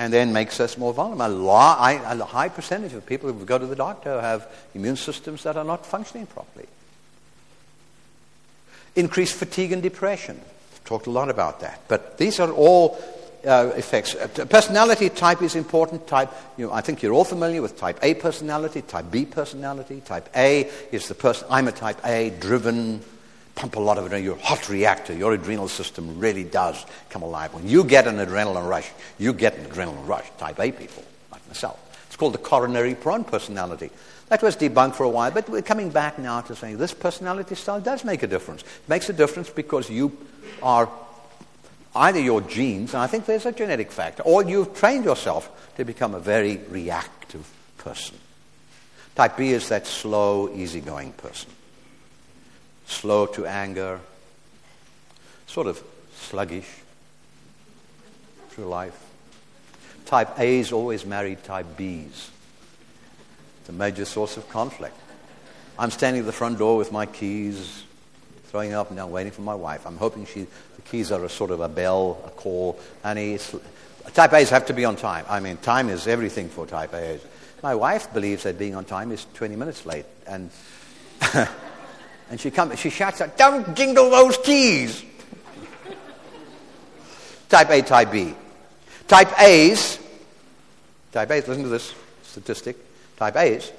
and then makes us more vulnerable. A, lot, a high percentage of people who go to the doctor have immune systems that are not functioning properly. Increased fatigue and depression. Talked a lot about that. But these are all uh, effects. Personality type is important. Type, you know, I think you're all familiar with type A personality, type B personality. Type A is the person, I'm a type A, driven, pump a lot of adrenaline. You're hot reactor. Your adrenal system really does come alive. When you get an adrenaline rush, you get an adrenaline rush. Type A people, like myself. It's called the coronary prone personality. That was debunked for a while, but we're coming back now to saying this personality style does make a difference. It makes a difference because you are either your genes, and I think there's a genetic factor, or you've trained yourself to become a very reactive person. Type B is that slow, easygoing person. Slow to anger, sort of sluggish through life. Type A's always married type B's. It's a major source of conflict. I'm standing at the front door with my keys, throwing up and down, waiting for my wife. I'm hoping she the Keys are a sort of a bell, a call. And type A's have to be on time. I mean, time is everything for type A's. My wife believes that being on time is 20 minutes late. And, <laughs> and she, comes, she shouts out, don't jingle those keys. type A, type B. Type A's, type A's, listen to this statistic. Type A's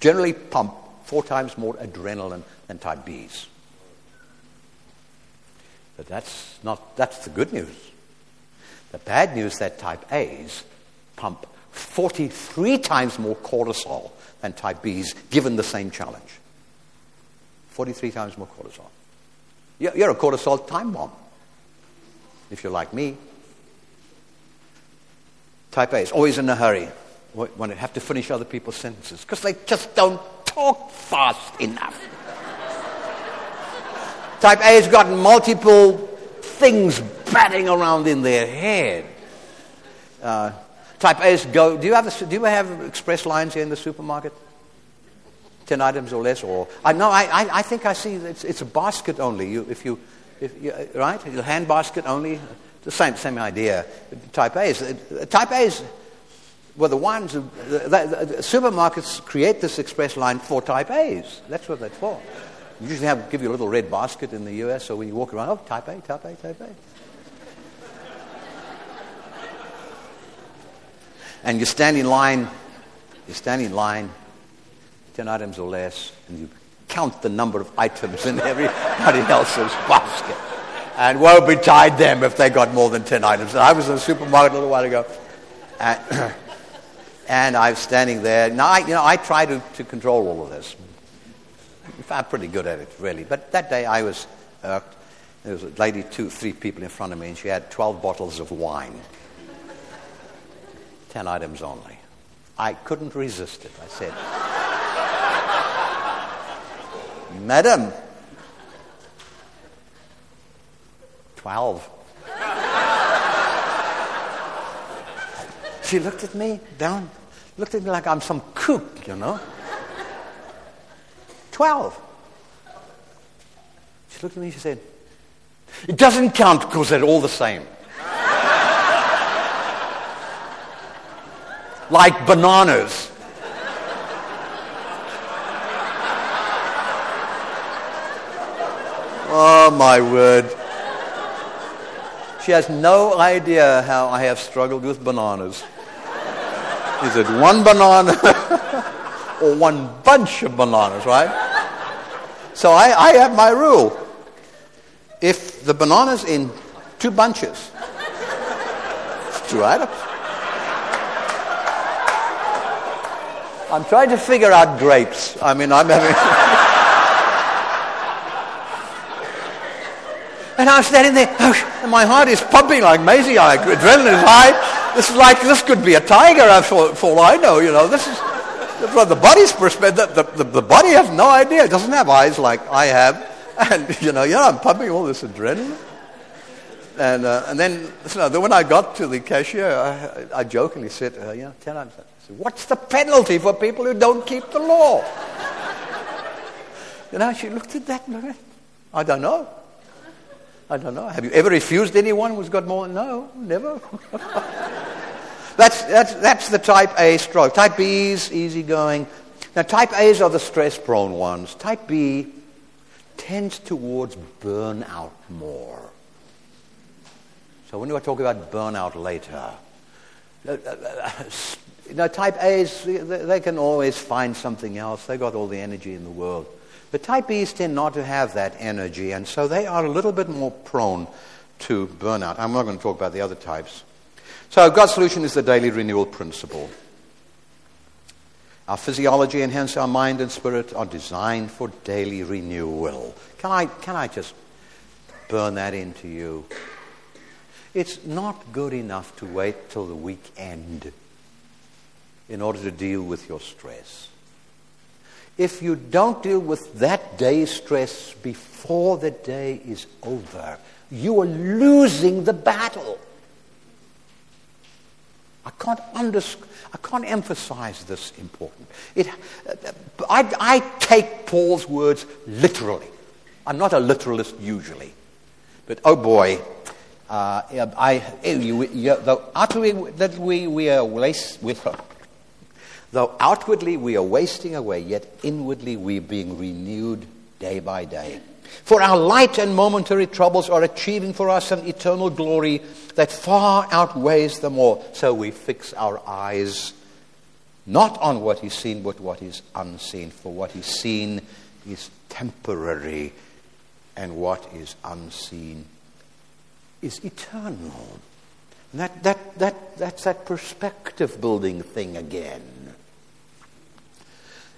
generally pump four times more adrenaline than type B's. But that's not, that's the good news. The bad news that type A's pump 43 times more cortisol than type B's given the same challenge. 43 times more cortisol. You're a cortisol time bomb, if you're like me. Type A is always in a hurry when they have to finish other people's sentences because they just don't talk fast enough. Type A has got multiple things batting around in their head. Uh, type A's go. Do you have the, do you have express lines here in the supermarket? Ten items or less, or I no, I, I, I think I see it's, it's a basket only. You, if you, if you, uh, right, a hand basket only. The same same idea. Type A's. Uh, uh, type A's were the ones, the, the, the, supermarkets create this express line for type A's. That's what that's for. You Usually have give you a little red basket in the U.S. So when you walk around, oh, type A, type A, type A. and you stand in line. You stand in line 10 items or less, and you count the number of items in everybody <laughs> else's basket. And woe betide them if they got more than 10 items. And I was in the supermarket a little while ago, and, <coughs> and I was standing there. Now, I, you know, I try to, to control all of this. I'm pretty good at it, really. But that day I was irked. There was a lady, two, three people in front of me, and she had 12 bottles of wine. 10 items only. I couldn't resist it. I said, Madam, 12. she looked at me down, looked at me like I'm some kook, you know. 12. She looked at me she said, It doesn't count because they're all the same. like bananas. Oh, my word. She has no idea how I have struggled with bananas. Is it one banana <laughs> or one bunch of bananas, right? So I, I have my rule. If the banana's in two bunches, it's two items. I'm trying to figure out grapes. I mean, I'm having. <laughs> And I'm standing there, oh, and my heart is pumping like. Like adrenaline is high. This is like this could be a tiger, for, for all I know. You know, this is from the body's perspective. The, the, the body has no idea. It doesn't have eyes like I have, <laughs> and you know, yeah, I'm pumping all this adrenaline. And, uh, and then, then when I got to the cashier, I, I jokingly said, uh, you know, times. Said, What's the penalty for people who don't keep the law? <laughs> you know, she looked at that. I don't know. I don't know. Have you ever refused anyone who's got more? No, never. <laughs> that's, that's, that's the type A stroke. Type B is easygoing. Now, type A's are the stress prone ones. Type B tends towards burnout more. So, when do I talk about burnout later? <laughs> You know, type A's, they can always find something else. They've got all the energy in the world. But type Bs tend not to have that energy, and so they are a little bit more prone to burnout. I'm not going to talk about the other types. So, God's solution is the daily renewal principle. Our physiology and hence our mind and spirit are designed for daily renewal. Can I, can I just burn that into you? It's not good enough to wait till the weekend in order to deal with your stress if you don't deal with that day's stress before the day is over, you are losing the battle. I can't, unders- I can't emphasize this important. It, I, I take Paul's words literally. I'm not a literalist usually. But oh boy, uh, I, you, you, though utterly that we, we are waste, with her. Though outwardly we are wasting away, yet inwardly we are being renewed day by day. For our light and momentary troubles are achieving for us an eternal glory that far outweighs them all. So we fix our eyes not on what is seen, but what is unseen. For what is seen is temporary, and what is unseen is eternal. And that, that, that, that's that perspective building thing again.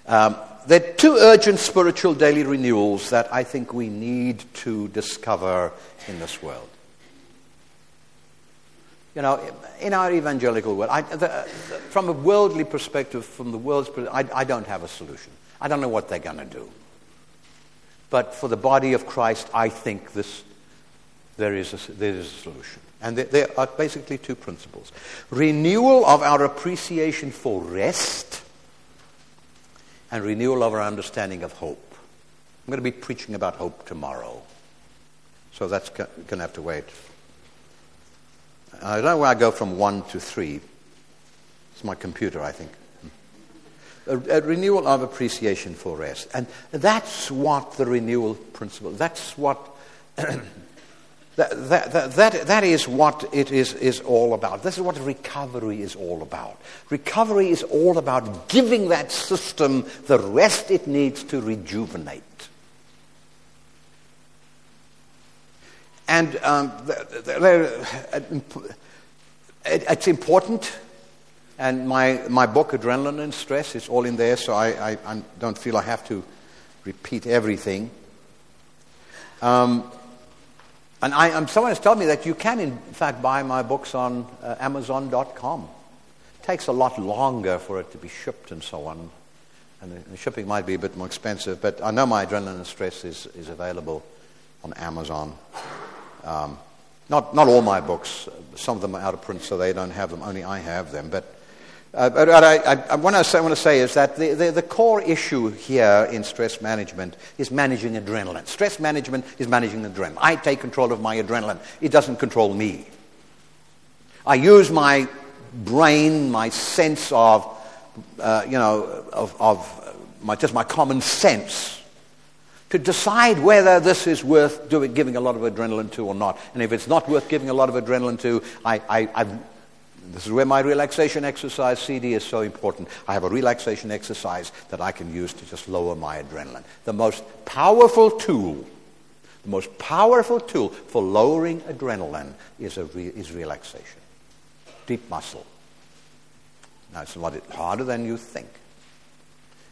Um, there are two urgent spiritual daily renewals that I think we need to discover in this world. You know, in our evangelical world, I, the, the, from a worldly perspective, from the world's perspective, I, I don't have a solution. I don't know what they're going to do. But for the body of Christ, I think this, there, is a, there is a solution. And there, there are basically two principles renewal of our appreciation for rest and renewal of our understanding of hope. I'm going to be preaching about hope tomorrow. So that's going to have to wait. I don't know where I go from one to three. It's my computer, I think. A, a, renewal of appreciation for rest. And that's what the renewal principle, that's what <clears throat> That, that, that, that is what it is, is all about. This is what recovery is all about. Recovery is all about giving that system the rest it needs to rejuvenate. And um, it's important. And my, my book, Adrenaline and Stress, is all in there, so I, I, I don't feel I have to repeat everything. Um, and I, um, someone has told me that you can, in fact, buy my books on uh, Amazon.com. It takes a lot longer for it to be shipped and so on. And the, the shipping might be a bit more expensive, but I know my Adrenaline and Stress is, is available on Amazon. Um, not, not all my books. Some of them are out of print, so they don't have them. Only I have them. But, uh, but I, I, I, want to say is that the, the, the core issue here in stress management is managing adrenaline. Stress management is managing adrenaline. I take control of my adrenaline. It doesn't control me. I use my brain, my sense of, uh, you know, of, of my, just my common sense to decide whether this is worth doing, giving a lot of adrenaline to or not. And if it's not worth giving a lot of adrenaline to, I, I, I, this is where my relaxation exercise CD is so important. I have a relaxation exercise that I can use to just lower my adrenaline. The most powerful tool, the most powerful tool for lowering adrenaline is, re, is relaxation. Deep muscle. Now, it's a lot harder than you think.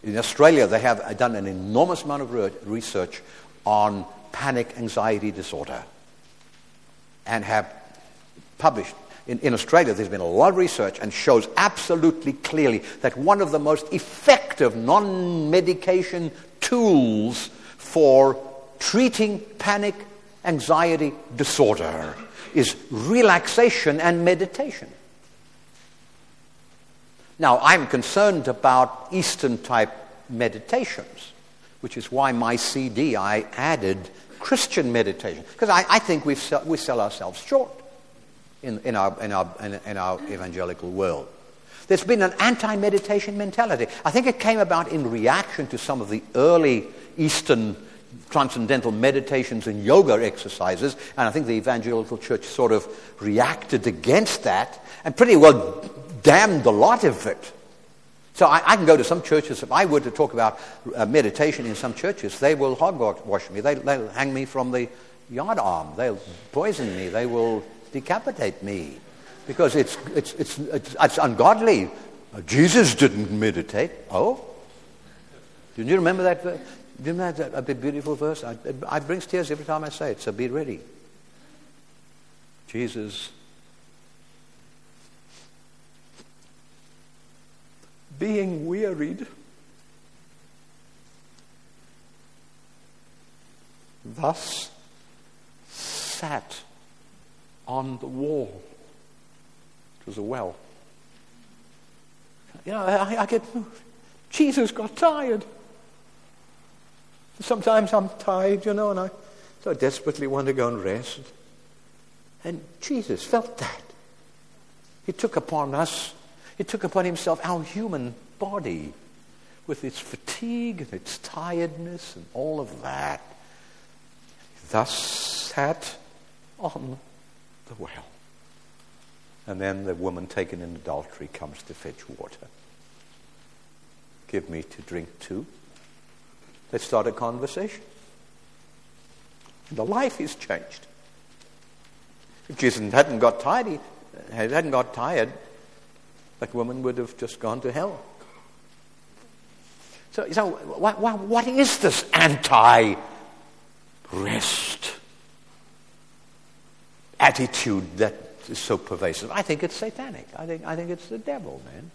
In Australia, they have done an enormous amount of research on panic anxiety disorder and have published. In, in, Australia, there's been a lot of research and shows absolutely clearly that one of the most effective non medication tools for treating panic anxiety disorder is relaxation and meditation. Now, I'm concerned about Eastern type meditations, which is why my CD I added Christian meditation, because I, I, think we sell, we sell ourselves short in, in, our, in, our, in, in our evangelical world. There's been an anti meditation mentality. I think it came about in reaction to some of the early Eastern transcendental meditations and yoga exercises, and I think the evangelical church sort of reacted against that and pretty well damned a lot of it. So I, I, can go to some churches. If I were to talk about uh, meditation in some churches, they will hogwash me. They, will hang me from the yard arm. They'll poison me. They will decapitate me because it's, it's, it's, it's, it's ungodly. Uh, Jesus didn't meditate. Oh? Do you remember that? verse? Do you remember that a beautiful verse? It, it brings tears every time I say it, so be ready. Jesus being wearied, thus sat on the wall. It was a well. You know, I, I get, Jesus got tired. Sometimes I'm tired, you know, and I so desperately want to go and rest. And Jesus felt that. He took upon us he took upon himself our human body with its fatigue and its tiredness and all of that. Thus sat on the well. And then the woman taken in adultery comes to fetch water. Give me to drink too. Let's start a conversation. The life is changed. If Jesus hadn't got tired, he uh, hadn't got tired, that woman would have just gone to hell. So, so what, what, what is this anti rest attitude that is so pervasive? I think it's satanic. I think, I think it's the devil, man.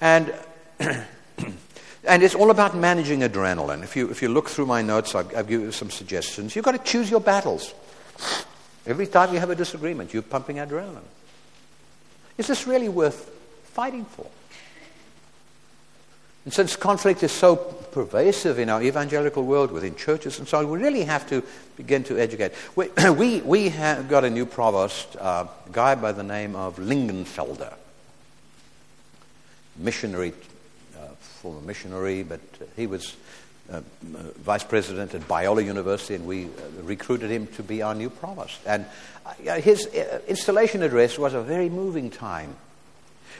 And, <clears throat> and it's all about managing adrenaline. If you, if you look through my notes, I've, I've given you some suggestions. You've got to choose your battles. Every time you have a disagreement, you're pumping adrenaline. Is this really worth fighting for? And since conflict is so pervasive in our evangelical world, within churches and so on, we really have to begin to educate. We, <clears throat> we, we have got a new provost, uh, a guy by the name of Lingenfelter, missionary, uh, former missionary, but he was uh, vice president at Biola University, and we uh, recruited him to be our new provost. And uh, his uh, installation address was a very moving time.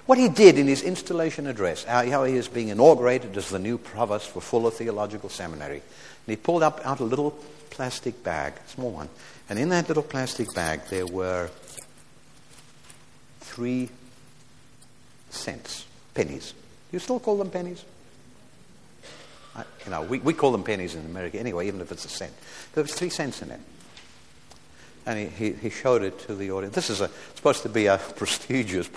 What he did in his installation address, how he is being inaugurated as the new provost for Fuller Theological Seminary, and he pulled up out a little plastic bag, small one, and in that little plastic bag there were three cents, pennies. Do you still call them pennies? I, you know, we, we call them pennies in America anyway, even if it's a cent. There was three cents in it. And he, he, he showed it to the audience. This is a, supposed to be a prestigious,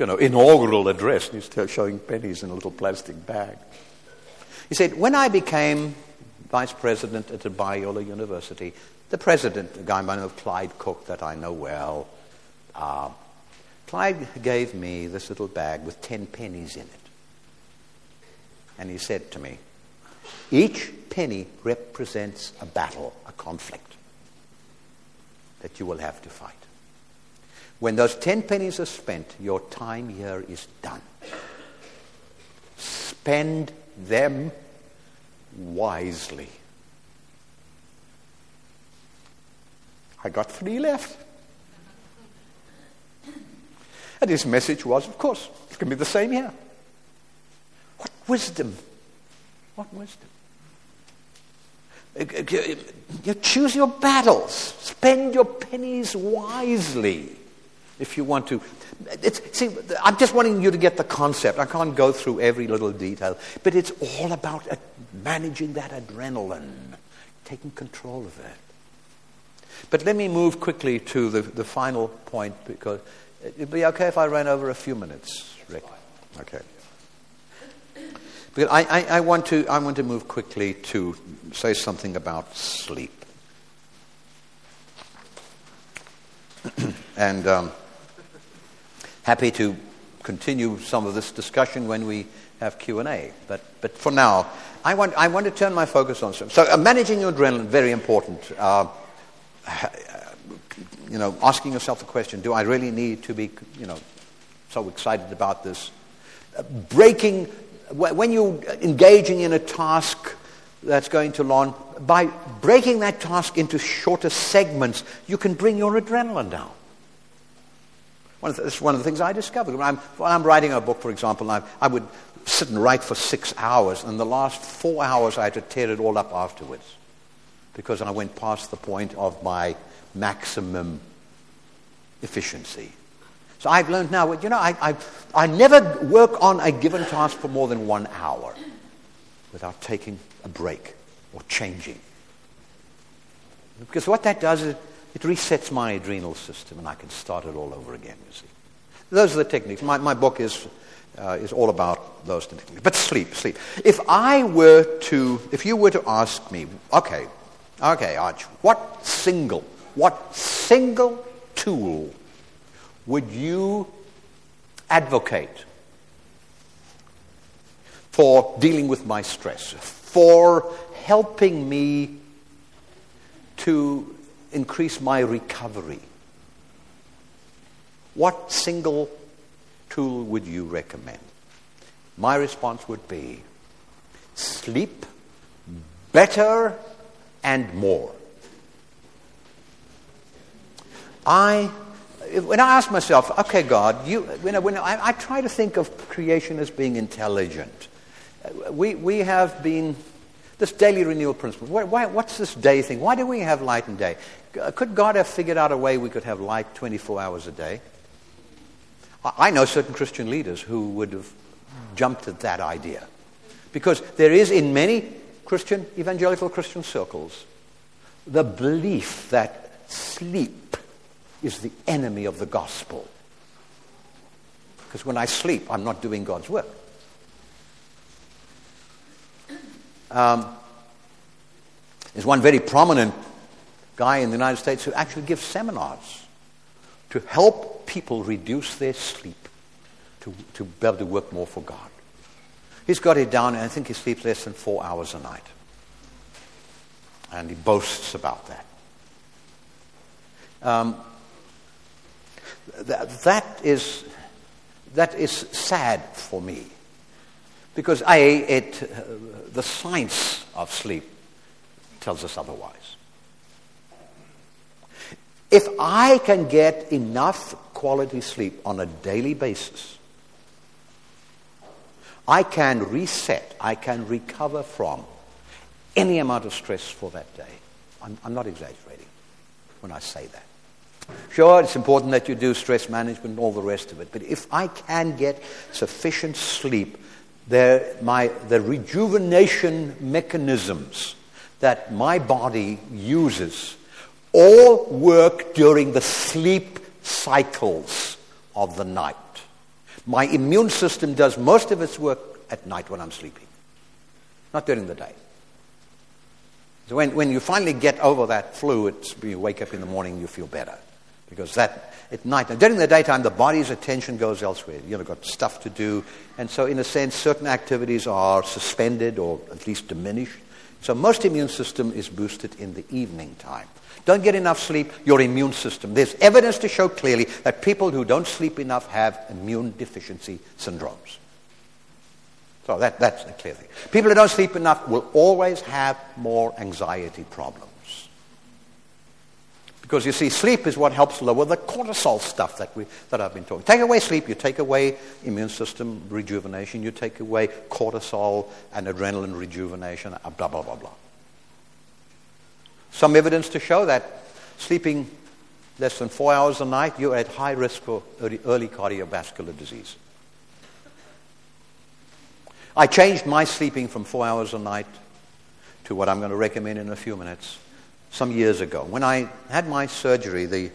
you know, inaugural address. And he's showing pennies in a little plastic bag. He said, when I became vice president at Biola University, the president, a guy by the name of Clyde Cook that I know well, uh, Clyde gave me this little bag with ten pennies in it. And he said to me, each penny represents a battle, a conflict that you will have to fight. When those 10 pennies are spent, your time here is done. Spend them wisely. I got three left. And his message was, of course, it's going to be the same here. What wisdom! What wisdom! Uh, uh, uh, you choose your battles. Spend your pennies wisely if you want to. It's, see, I'm just wanting you to get the concept. I can't go through every little detail, but it's all about managing that adrenaline, taking control of it. But let me move quickly to the, the final point because it'd be okay if I ran over a few minutes, Rick. Okay. But I, I, I, want to, I want to move quickly to say something about sleep. <clears throat> and um, happy to continue some of this discussion when we have Q&A. But, but for now, I want, I want to turn my focus on some. So uh, managing your adrenaline, very important. Uh, you know, asking yourself the question, do I really need to be, you know, so excited about this? Uh, breaking when you're engaging in a task that's going to launch, by breaking that task into shorter segments, you can bring your adrenaline down. One of the, this is one of the things I discovered. When I'm, when I'm writing a book, for example, I, I would sit and write for six hours, and the last four hours I had to tear it all up afterwards because I went past the point of my maximum efficiency. So I've learned now, you know, I, I, I never work on a given task for more than one hour without taking a break or changing. Because what that does is it resets my adrenal system and I can start it all over again, you see. Those are the techniques. My, my book is, uh, is all about those techniques. But sleep, sleep. If I were to, if you were to ask me, okay, okay, Arch, what single, what single tool would you advocate for dealing with my stress, for helping me to increase my recovery? What single tool would you recommend? My response would be sleep better and more. I when I ask myself, okay, God, you, you know, when I, I, try to think of creation as being intelligent, uh, we, we have been, this daily renewal principle, why, why, what's this day thing? Why do we have light and day? Uh, could God have figured out a way we could have light 24 hours a day? I know certain Christian leaders who would have jumped at that idea. Because there is in many Christian, evangelical Christian circles, the belief that sleep is the enemy of the gospel. Because when I sleep, I'm not doing God's work. Um, there's one very prominent guy in the United States who actually gives seminars to help people reduce their sleep, to, to be able to work more for God. He's got it down, and I think he sleeps less than four hours a night. And he boasts about that. Um, that, is, that is sad for me. Because A, it, uh, the science of sleep tells us otherwise. If I can get enough quality sleep on a daily basis, I can reset, I can recover from any amount of stress for that day. I'm, I'm not exaggerating when I say that. Sure, it's important that you do stress management and all the rest of it, but if I can get sufficient sleep, there, my, the rejuvenation mechanisms that my body uses all work during the sleep cycles of the night. My immune system does most of its work at night when I'm sleeping, not during the day. So when, when you finally get over that flu, it's, you wake up in the morning, you feel better. Because that, at night, now during the daytime, the body's attention goes elsewhere. You've got stuff to do. And so, in a sense, certain activities are suspended or at least diminished. So, most immune system is boosted in the evening time. Don't get enough sleep, your immune system. There's evidence to show clearly that people who don't sleep enough have immune deficiency syndromes. So that, that's a clear thing. People who don't sleep enough will always have more anxiety problems. Because you see, sleep is what helps lower the cortisol stuff that, we, that I've been talking. Take away sleep, you take away immune system rejuvenation, you take away cortisol and adrenaline rejuvenation, uh, blah, blah, blah, blah. Some evidence to show that sleeping less than four hours a night, you're at high risk for early, early cardiovascular disease. I changed my sleeping from four hours a night to what I'm going to recommend in a few minutes some years ago. When I had my surgery, the,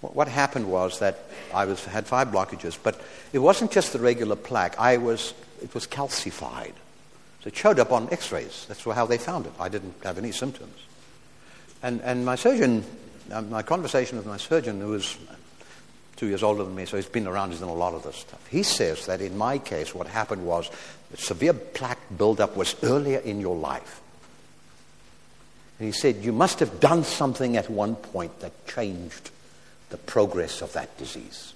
what happened was that I was, had five blockages, but it wasn't just the regular plaque. I was, it was calcified. So it showed up on x-rays. That's how they found it. I didn't have any symptoms. And, and my surgeon, um, my conversation with my surgeon, who was two years older than me, so he's been around, he's done a lot of this stuff. He says that in my case, what happened was severe plaque buildup was earlier in your life. And he said, You must have done something at one point that changed the progress of that disease.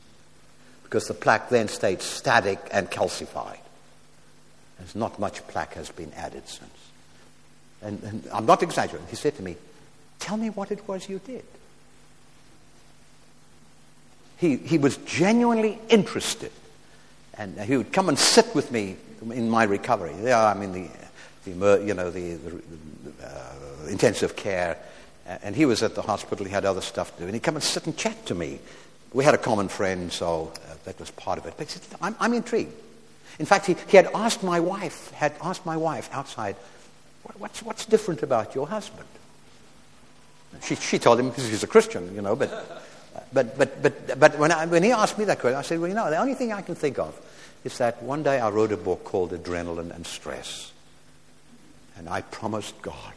Because the plaque then stayed static and calcified. There's not much plaque has been added since. And, and I'm not exaggerating. He said to me, Tell me what it was you did. He, he was genuinely interested. And he would come and sit with me in my recovery. There I'm in the, the you know, the, the uh, intensive care. And he was at the hospital. He had other stuff to do. And he'd come and sit and chat to me. We had a common friend, so uh, that was part of it. But said, I'm, I'm intrigued. In fact, he, he had asked my wife, had asked my wife outside, what's, what's different about your husband? She, she told him he's a Christian, you know, but but, but, but, but when, I, when he asked me that question, I said, well, you know, the only thing I can think of is that one day I wrote a book called Adrenaline and Stress. And I promised God,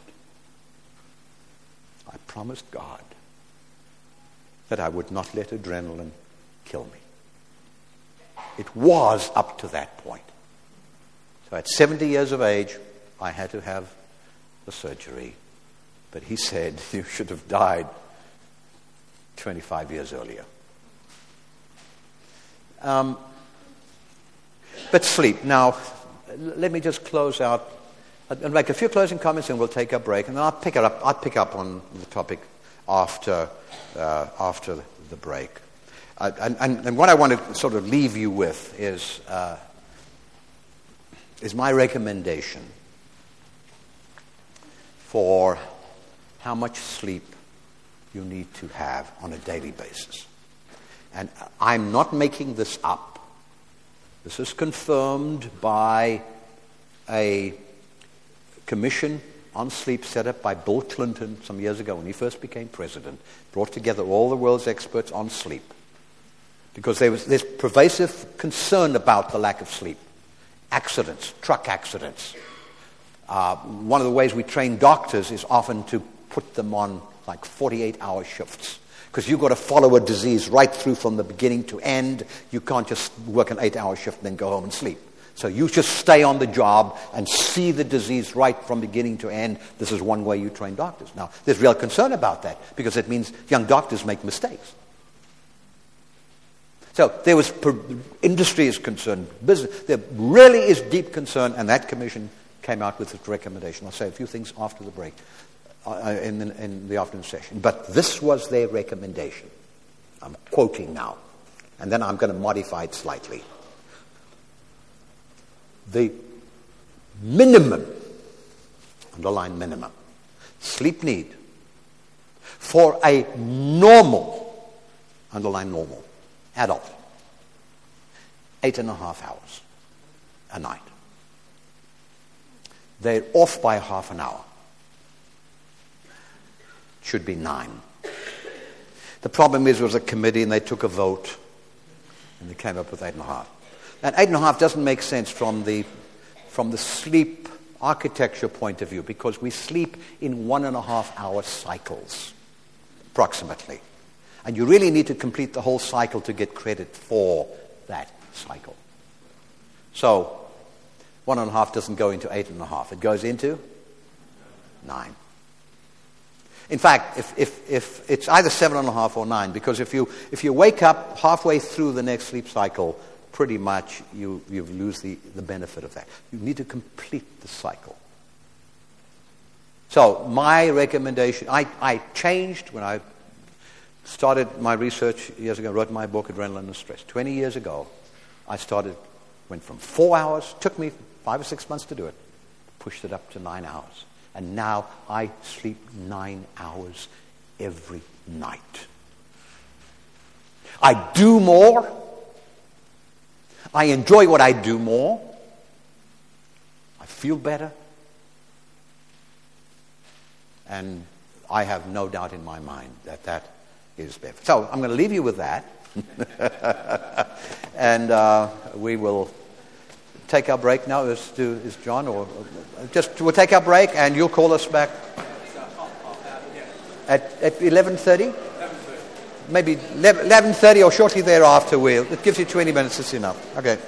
I promised God that I would not let adrenaline kill me. It was up to that point. So at 70 years of age, I had to have the surgery. But he said, <laughs> You should have died 25 years earlier. Um, but sleep. Now, let me just close out and make a few closing comments and we'll take a break. And then I'll pick, it up, I'll pick up on the topic after, uh, after the break. Uh, and, and, and, what I want to sort of leave you with is, uh, is my recommendation for how much sleep you need to have on a daily basis. And I'm not making this up. This is confirmed by a commission on sleep set up by Bill Clinton some years ago when he first became president, brought together all the world's experts on sleep. Because there was, this pervasive concern about the lack of sleep. Accidents, truck accidents. Uh, one of the ways we train doctors is often to put them on like 48 hour shifts. Because you've got to follow a disease right through from the beginning to end. You can't just work an eight hour shift and then go home and sleep. So you just stay on the job and see the disease right from beginning to end. This is one way you train doctors. Now, there's real concern about that because it means young doctors make mistakes. So there was, industry is concerned, business, there really is deep concern, and that commission came out with its recommendation. I'll say a few things after the break, uh, uh, in, the, in the afternoon session. But this was their recommendation. I'm quoting now. And then I'm going to modify it slightly. The minimum, underline minimum, sleep need for a normal, underline normal, adult, eight and a half hours a night. They're off by half an hour. Should be nine. The problem is, it was a committee and they took a vote and they came up with eight and a half. And eight and a half doesn't make sense from the, from the sleep architecture point of view because we sleep in one and a half hour cycles, approximately. And you really need to complete the whole cycle to get credit for that cycle. So, one and a half doesn't go into eight and a half, it goes into nine. In fact, if, if, if it's either seven and a half or nine, because if you, if you wake up halfway through the next sleep cycle, pretty much you, you lose the, the benefit of that. You need to complete the cycle. So, my recommendation, I, I changed when I started my research years ago, wrote my book, Adrenaline and Stress. 20 years ago, I started, went from four hours, took me five or six months to do it, pushed it up to nine hours. And now I sleep nine hours every night. I do more. I enjoy what I do more. I feel better. And I have no doubt in my mind that that is better. So I'm going to leave you with that. <laughs> and uh, we will take our break now. Is, is John or just we'll take our break and you'll call us back at at eleven thirty. Maybe 11.30 or shortly thereafter, we'll, it gives you 20 minutes, it's enough. Okay.